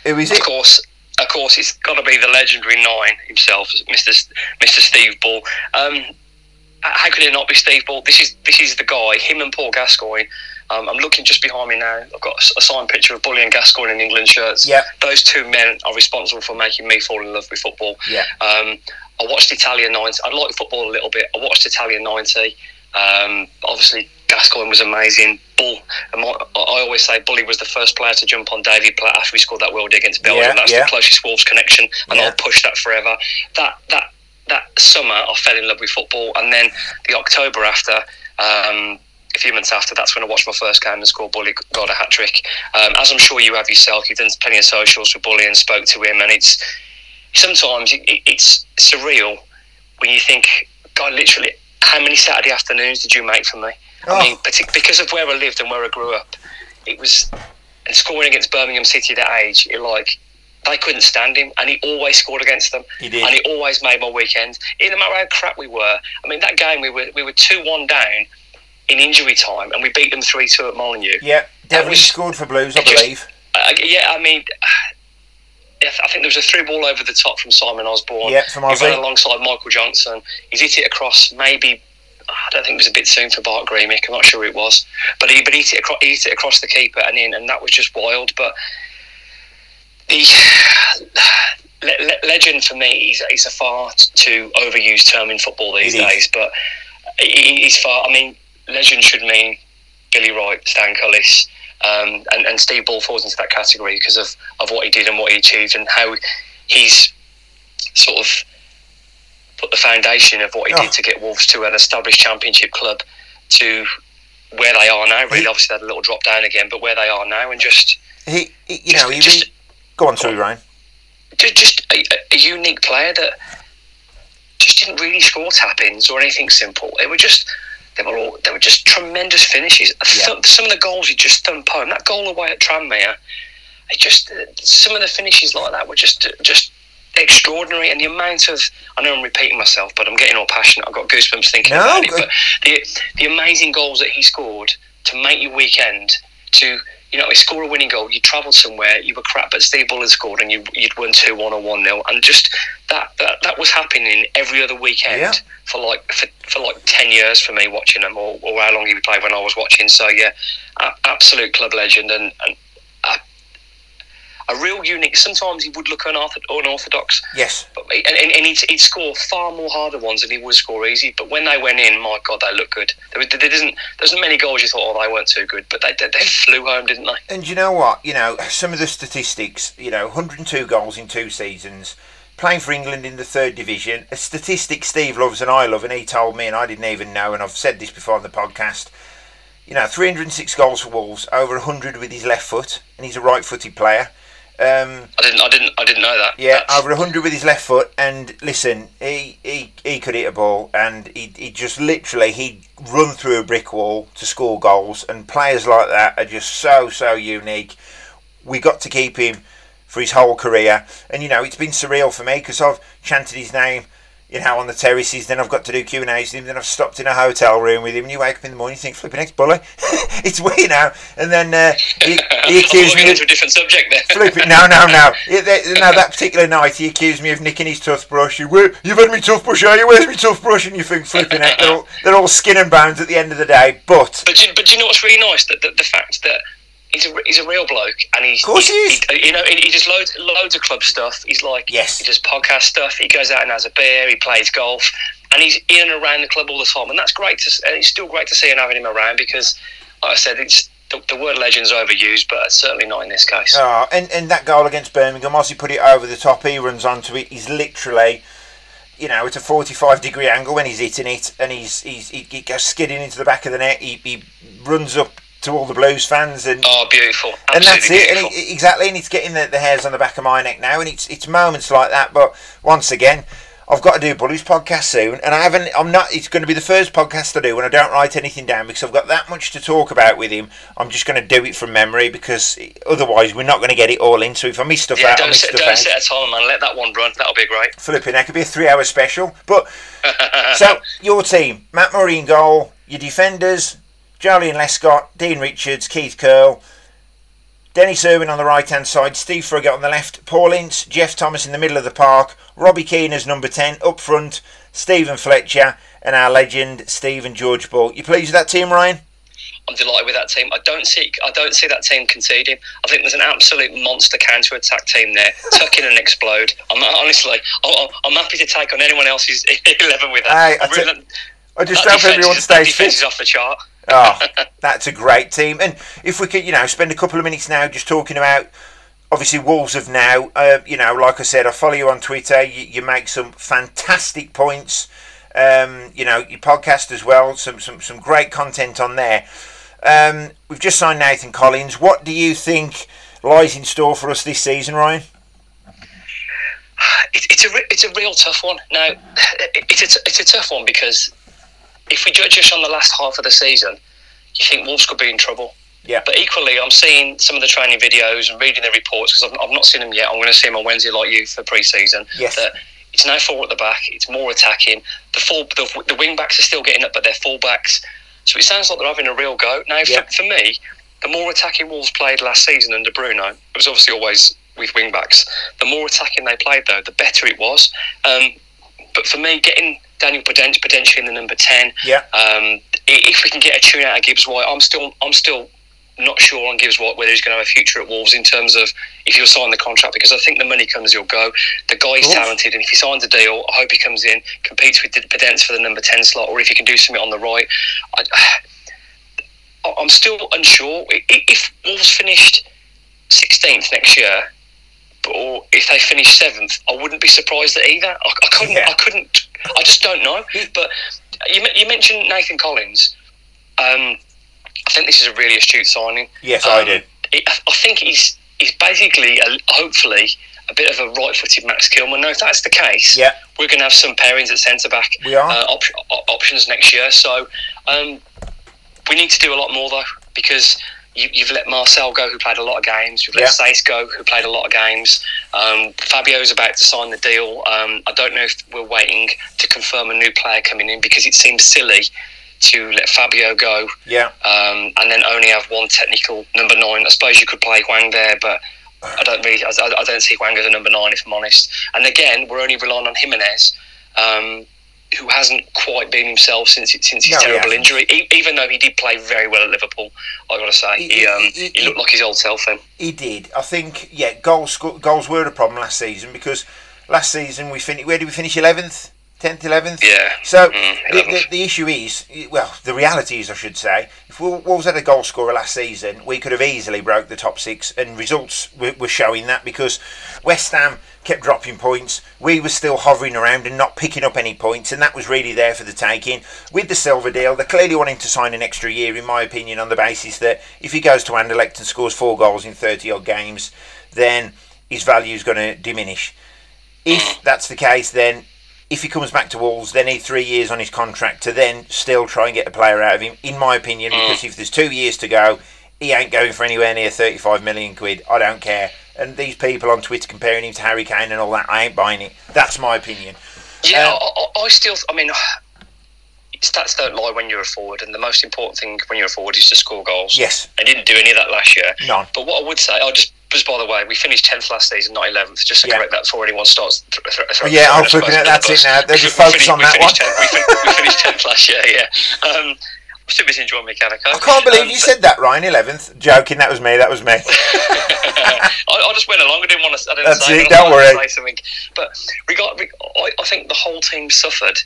Who is Of it? course, of course, it's got to be the legendary nine himself, Mister Mister Steve Bull. Um, how could it not be Steve Bull? This is this is the guy. Him and Paul Gascoigne. Um, I'm looking just behind me now. I've got a, a signed picture of Bully and Gascoigne in England shirts. Yeah. Those two men are responsible for making me fall in love with football. Yeah. Um, I watched Italia 90. I like football a little bit. I watched Italia 90. Um, obviously, Gascoigne was amazing. Bull, I always say Bully was the first player to jump on David Platt after he scored that worldie against Belgium. Yeah, That's yeah. the closest Wolves connection, and Yeah. I'll push that forever. That that that summer, I fell in love with football, and then the October after. Um, a few months after, that's when I watched my first game and scored Bully got a hat trick. Um, as I'm sure you have yourself, you've done plenty of socials with Bully and spoke to him, and it's sometimes it- it's surreal when you think, God, literally how many Saturday afternoons did you make for me? Oh. I mean, partic- because of where I lived and where I grew up, it was and scoring against Birmingham City at that age. It like they couldn't stand him, and he always scored against them. He did. and he always made my weekend. It no matter how crap we were. I mean, that game we were we were two one down in injury time, and we beat them three two at Molineux. Yeah, Devlin was- scored for Blues, I it just- believe. Uh, yeah, I mean. I think there was a through ball over the top from Simon Osborn. Yeah, from He Ozzy. ran alongside Michael Johnson. He's hit it across maybe I don't think it was a bit soon for Bart Griemink. I'm not sure it was, but he but he hit it across, he hit it across the keeper and in, and that was just wild. But the [sighs] le- le- legend for me is, is a far too overused term in football these It is. days. But he- he's far. I mean, legend should mean Billy Wright, Stan Cullis, um, and, and Steve Bull falls into that category because of, of what he did and what he achieved and how he's sort of put the foundation of what he Oh. did to get Wolves to an established championship club to where they are now. Really, He- obviously, they had a little drop down again, but where they are now, and just He, he you know, he Just- re- go on, sorry, Ryan. just, just a, a unique player that just didn't really score tap-ins or anything simple. It were just they were all they were just tremendous finishes. Yeah. Some of the goals he just thumped home. That goal away at Tranmere, it just some of the finishes like that were just just extraordinary. And the amount of I know I'm repeating myself, but I'm getting all passionate. I've got goosebumps thinking No, about it. But the the amazing goals that he scored to make your weekend to you know, he score a winning goal, you travelled somewhere, you were crap, but Steve Bull had scored and you, you'd won 2 1 or 1 0. And just that, that that was happening every other weekend Yeah. for like for, for like 10 years for me watching them, or, or how long he played when I was watching. So, yeah, a, absolute club legend and, and a, real unique. Sometimes he would look unorthodox, Yes. but, and, and he'd, he'd score far more harder ones than he would score easy. But when they went in, my God, they looked good. There, there, there isn't, there isn't many goals you thought, oh, they weren't too good, but they, they, they flew home, didn't they? And you know what? You know, some of the statistics, you know, 102 goals in two seasons, playing for England in the third division, a statistic Steve loves and I love, and he told me, and I didn't even know, and I've said this before on the podcast. You know, 306 goals for Wolves, over 100 with his left foot, and he's a right footed player. Um, I didn't, I didn't, I didn't know that. yeah, That's- over 100 with his left foot, and listen, he, he, he could hit a ball, and he, he just literally, he'd run through a brick wall to score goals, and players like that are just so, so unique. We got to keep him for his whole career, and you know, it's been surreal for me because I've chanted his name. You know, on the terraces. Then I've got to do Q and A's with him. Then I've stopped in a hotel room with him. And you wake up in the morning, you think, "Flipping next bully, [laughs] it's weird now." And then uh, he, he [laughs] accused me. Of, a different subject there. Flipping, no, no, no. [laughs] Yeah, that- particular night he accused me of nicking his toothbrush. You, "Where- you've had me toothbrush, are you? Where's my toothbrush? And you think, flipping it, they're all, they're all skin and bones at the end of the day. But, But do, you- but do you know what's really nice? That the, the fact that he's a, he's a real bloke, and he's Of course he is. you know, he, he does loads loads of club stuff. He's like Yes. he does podcast stuff. He goes out and has a beer. He plays golf, and he's in and around the club all the time. And that's great to. And it's still great to see and having him around because, like I said, it's the, the word legend's overused, but certainly not in this case. oh, and, and that goal against Birmingham, as he put it over the top. He runs onto it. He's literally, you know, it's a 45 degree angle when he's hitting it, and he's, he's he, he goes skidding into the back of the net. He, he runs up to all the Blues fans and Oh, beautiful! and that's Absolutely it. And it, exactly, and it's getting the, the hairs on the back of my neck now, and it's it's moments like that. But once again, I've got to do a Bullies podcast soon, and I haven't. I'm not. It's going to be the first podcast I do when I don't write anything down because I've got that much to talk about with him. I'm just going to do it from memory because otherwise we're not going to get it all in. So if I miss stuff yeah, out, don't miss set, stuff don't out. set a time, man. Let that one run. That'll be great. Flipping, that could be a three-hour special. But [laughs] so your team: Matt Murray in goal, your defenders: Joleon Lescott, Dean Richards, Keith Curle, Denis Irwin on the right-hand side, Steve Froggatt on the left, Paul Ince, Geoff Thomas in the middle of the park, Robbie Keane as number ten up front, Steven Fletcher, and our legend Stephen George Bull. You pleased with that team, Ryan? I'm delighted with that team. I don't see I don't see that team conceding. I think there's an absolute monster counter attack team there. Tuck in and explode. I'm honestly, I'm, I'm happy to take on anyone else's [laughs] eleven with that. Aye, I I really- t- I just that hope everyone stays fit. is off the chart. Oh, [laughs] that's a great team. And if we could, you know, spend a couple of minutes now just talking about obviously Wolves of now. Uh, you know, like I said, I follow you on Twitter. You, you make some fantastic points. Um, you know, your podcast as well. Some some some great content on there. Um, we've just signed Nathan Collins. What do you think lies in store for us this season, Ryan? It, it's a it's a real tough one. Now, it, it's a, it's a tough one because if we judge us on the last half of the season, you think Wolves could be in trouble. Yeah. But equally, I'm seeing some of the training videos and reading the reports because I've, I've not seen them yet. I'm going to see them on Wednesday, like you, for pre-season. Yes. That it's now four at the back. It's more attacking. The full, the, the wing backs are still getting up, but they're full backs. So it sounds like they're having a real go. Now, Yeah. for, for me, the more attacking Wolves played last season under Bruno, it was obviously always with wing backs. The more attacking they played, though, the better it was. Um, but for me, getting Daniel Poden- potentially in the number ten, Yeah. um, if we can get a tune out of Gibbs White, I'm still I'm still not sure on Gibbs White whether he's going to have a future at Wolves in terms of if he'll sign the contract because I think the money comes, he'll go. The guy's talented, and if he signs a deal, I hope he comes in, competes with Podence for the number ten slot, or if he can do something on the right. I, I'm still unsure. If Wolves finished 16th next year, or if they finish seventh, I wouldn't be surprised at either. I, I couldn't. Yeah. I couldn't. I just don't know. But you, you mentioned Nathan Collins. Um, I think this is a really astute signing. Yes, I did. it- I think he's he's basically a, hopefully a bit of a right-footed Max Kilman. Now, if that's the case, Yeah. we're going to have some pairings at centre back. We are. uh, op- options next year. So um, we need to do a lot more though because. You, you've let Marçal go, who played a lot of games. You've let Yeah. Saiss go, who played a lot of games. Um, Fabio's about to sign the deal. Um, I don't know if we're waiting to confirm a new player coming in because it seems silly to let Fabio go Yeah. um, and then only have one technical number nine. I suppose you could play Hwang there, but I don't really. I, I don't see Hwang as a number nine, if I'm honest. And again, we're only relying on Jimenez, um, who hasn't quite been himself since since his No, terrible injury. E- even though he did play very well at Liverpool, I got to say, He- he, um, he- he, he- looked like his old self then. He did. I think, yeah, goals goals were a problem last season because last season we finished. Where did we finish? Eleventh, tenth, eleventh. Yeah. So Mm, the, the, the issue is, well, the reality is, I should say, if Wol- Wolves had a goal scorer last season, we could have easily broke the top six, and results were, were showing that because West Ham kept dropping points. We were still hovering around and not picking up any points, and that was really there for the taking. With the Silva deal, they're clearly wanting to sign an extra year, in my opinion, on the basis that if he goes to Anderlecht and scores four goals in 30 odd games, then his value is going to diminish. If that's the case, then if he comes back to Wolves, they need three years on his contract to then still try and get a player out of him, in my opinion, because if there's two years to go, he ain't going for anywhere near 35 million quid. I don't care. And these people on Twitter comparing him to Harry Kane and all that, I ain't buying it. That's my opinion. Yeah, Um, I, I, still. I mean, [sighs] stats don't lie when you're a forward, and the most important thing when you're a forward is to score goals. Yes. I didn't do any of that last year. None. But what I would say, I just was by the way, we finished tenth last season, not eleventh. Just to Yeah. correct that before anyone starts. Th- th- th- Oh, yeah, I'm flipping it, that's it now. [laughs] We- just focus finished- on that one. 10th we, fin- we finished tenth last year. Yeah. Um, Enjoying. I can't believe Um, you said that, Ryan. 11th. Joking, that was me, that was me. [laughs] I, I just went along. I didn't want to. I didn't That's say it, don't worry. Say something. But regard, reg- I, I think the whole team suffered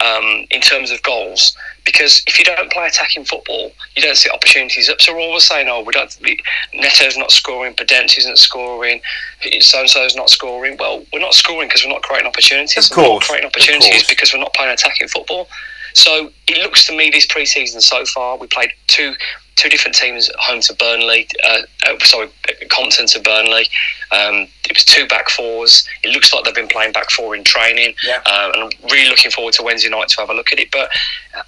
um, in terms of goals because if you don't play attacking football, you don't see opportunities up. So we're always saying, "Oh, we don't." Neto's not scoring. Podence isn't scoring. So and so's not scoring. Well, we're not scoring because we're not creating opportunities. Of We're not course, creating opportunities because we're not playing attacking football. So it looks to me this pre-season so far, we played two two different teams home to Burnley. Uh, uh, sorry, Compton to Burnley. Um, it was two back fours. It looks like they've been playing back four in training, Yeah. um, and I'm really looking forward to Wednesday night to have a look at it. But uh,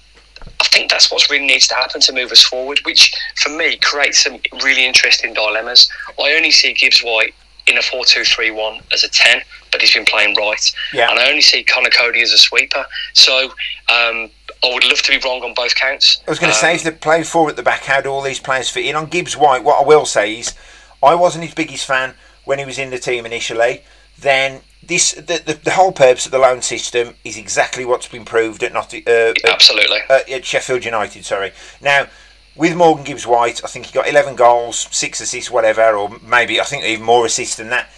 I think that's what really needs to happen to move us forward, which for me creates some really interesting dilemmas. I only see Gibbs White in a 4 2 3 1 as a 10, but he's been playing right. Yeah. And I only see Conor Coady as a sweeper. So um, I would love to be wrong on both counts. I was going to Um, say, if they play four at the back, how do all these players fit in? On Gibbs White, what I will say is, I wasn't his biggest fan when he was in the team initially. Then this, the, the, the whole purpose of the loan system is exactly what's been proved at not uh, at, Absolutely. uh, at Sheffield United. Sorry. Now, with Morgan Gibbs White, I think he got 11 goals, six assists, whatever, or maybe I think even more assists than that.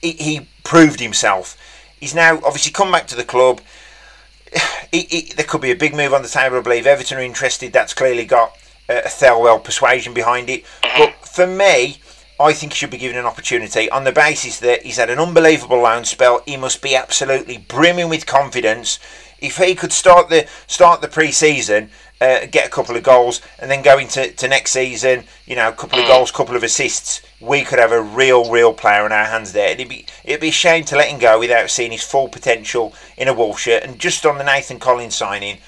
He, he proved himself. He's now obviously come back to the club. [sighs] He, he, there could be a big move on the table. I believe Everton are interested. That's clearly got a Thelwell persuasion behind it. Mm-hmm. But for me, I think he should be given an opportunity on the basis that he's had an unbelievable loan spell. He must be absolutely brimming with confidence. If he could start the start the pre-season, uh, get a couple of goals, and then go into to next season, you know, a couple of goals, couple of assists, we could have a real, real player in our hands there. It'd be it'd be a shame to let him go without seeing his full potential in a Wolf shirt. And just on the Nathan Collins signing,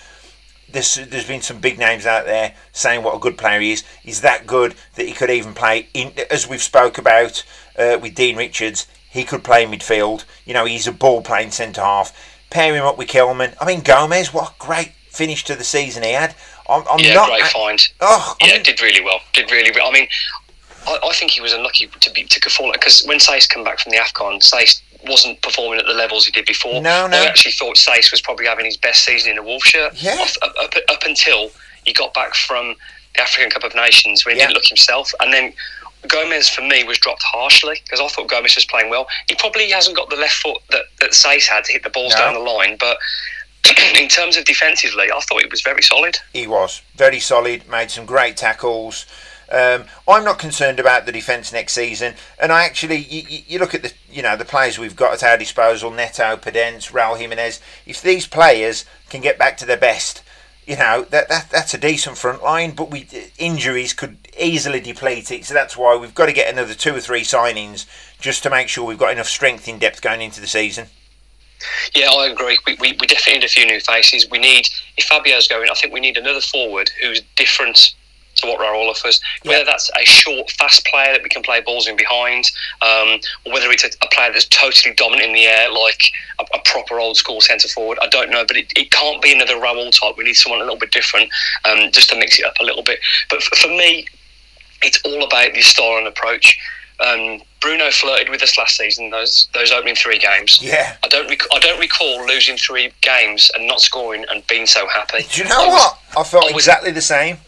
there's there's been some big names out there saying what a good player he is. He's that good that he could even play in, as we've spoke about uh, with Dean Richards. He could play midfield. You know, he's a ball playing centre half. Pair him up with Kilman. I mean, Gomez, What a great finish to the season he had. I'm, I'm yeah, not, great find. Oh, yeah, I'm- did really well. Did really well. I mean, I, I think he was unlucky to be to fall because when Saiss come back from the Afcon, Saiss wasn't performing at the levels he did before. No, no. I actually thought Saiss was probably having his best season in a Wolf shirt. Yeah. Up, up, up until he got back from the African Cup of Nations where he Yeah. didn't look himself, and then. Gomez for me was dropped harshly because I thought Gomez was playing well. He probably hasn't got the left foot that, that Saiss had to hit the balls No. down the line, but [clears throat] in terms of defensively, I thought he was very solid. He was very solid, made some great tackles. Um, I'm not concerned about the defence next season, and I actually, you, you- look at the, you know, the players we've got at our disposal: Neto, Podence, Raul Jimenez. If these players can get back to their best, you know, that, that that's a decent front line. But we injuries could easily deplete it, so that's why we've got to get another two or three signings just to make sure we've got enough strength in depth going into the season. Yeah, I agree. We, we, we definitely need a few new faces. We need, if Fabio's going, I think we need another forward who's different to what Raul offers. Whether Yeah. that's a short, fast player that we can play balls in behind, um, or whether it's a, a player that's totally dominant in the air, like a, a proper old school centre forward. I don't know, but it, it can't be another Raul type. We need someone a little bit different, um, just to mix it up a little bit. But for, for me, it's all about the style and approach. Um, Bruno flirted with us last season. Those those opening three games. Yeah. I don't. Rec- I don't recall losing three games and not scoring and being so happy. Do you know I was- what? I felt I was- exactly the same.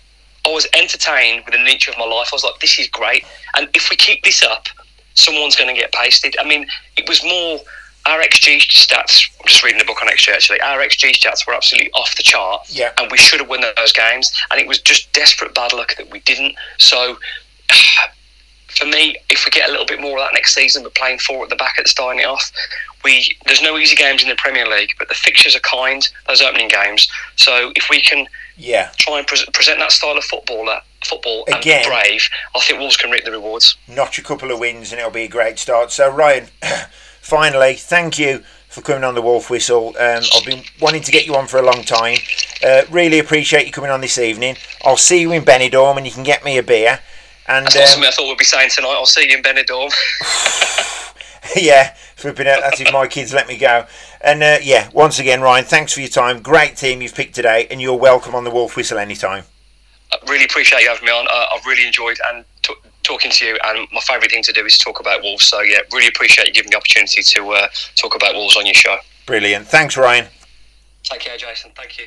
I was entertained with the nature of my life. I was like, this is great. And if we keep this up, someone's going to get pasted. I mean, it was more our XG stats. I'm just reading the book on XG actually. Our XG stats were absolutely off the chart. Yeah. And we should have won those games. And it was just desperate bad luck that we didn't. So. For me, if we get a little bit more of that next season, but playing four at the back at starting it off, we there's no easy games in the Premier League, but the fixtures are kind. Those opening games, so if we can Yeah. try and pre- present that style of footballer, football and Again. be brave, I think Wolves can reap the rewards. notch a couple of wins and it'll be a great start. So Ryan, [coughs] finally, thank you for coming on the Wolf Whistle. Um, I've been wanting to get you on for a long time. Uh, really appreciate you coming on this evening. I'll see you in Benidorm and you can get me a beer. And That's um, something I thought we'd be saying tonight. I'll see you in Benidorm. [laughs] yeah, flipping out. That's if my kids let me go. And uh, yeah, once again, Ryan, thanks for your time. Great team you've picked today, and you're welcome on the Wolf Whistle anytime. I really appreciate you having me on. Uh, I've really enjoyed and t- talking to you. And my favourite thing to do is talk about Wolves. So yeah, really appreciate you giving me the opportunity to uh, talk about Wolves on your show. Brilliant. Thanks, Ryan. Take care, Jason. Thank you.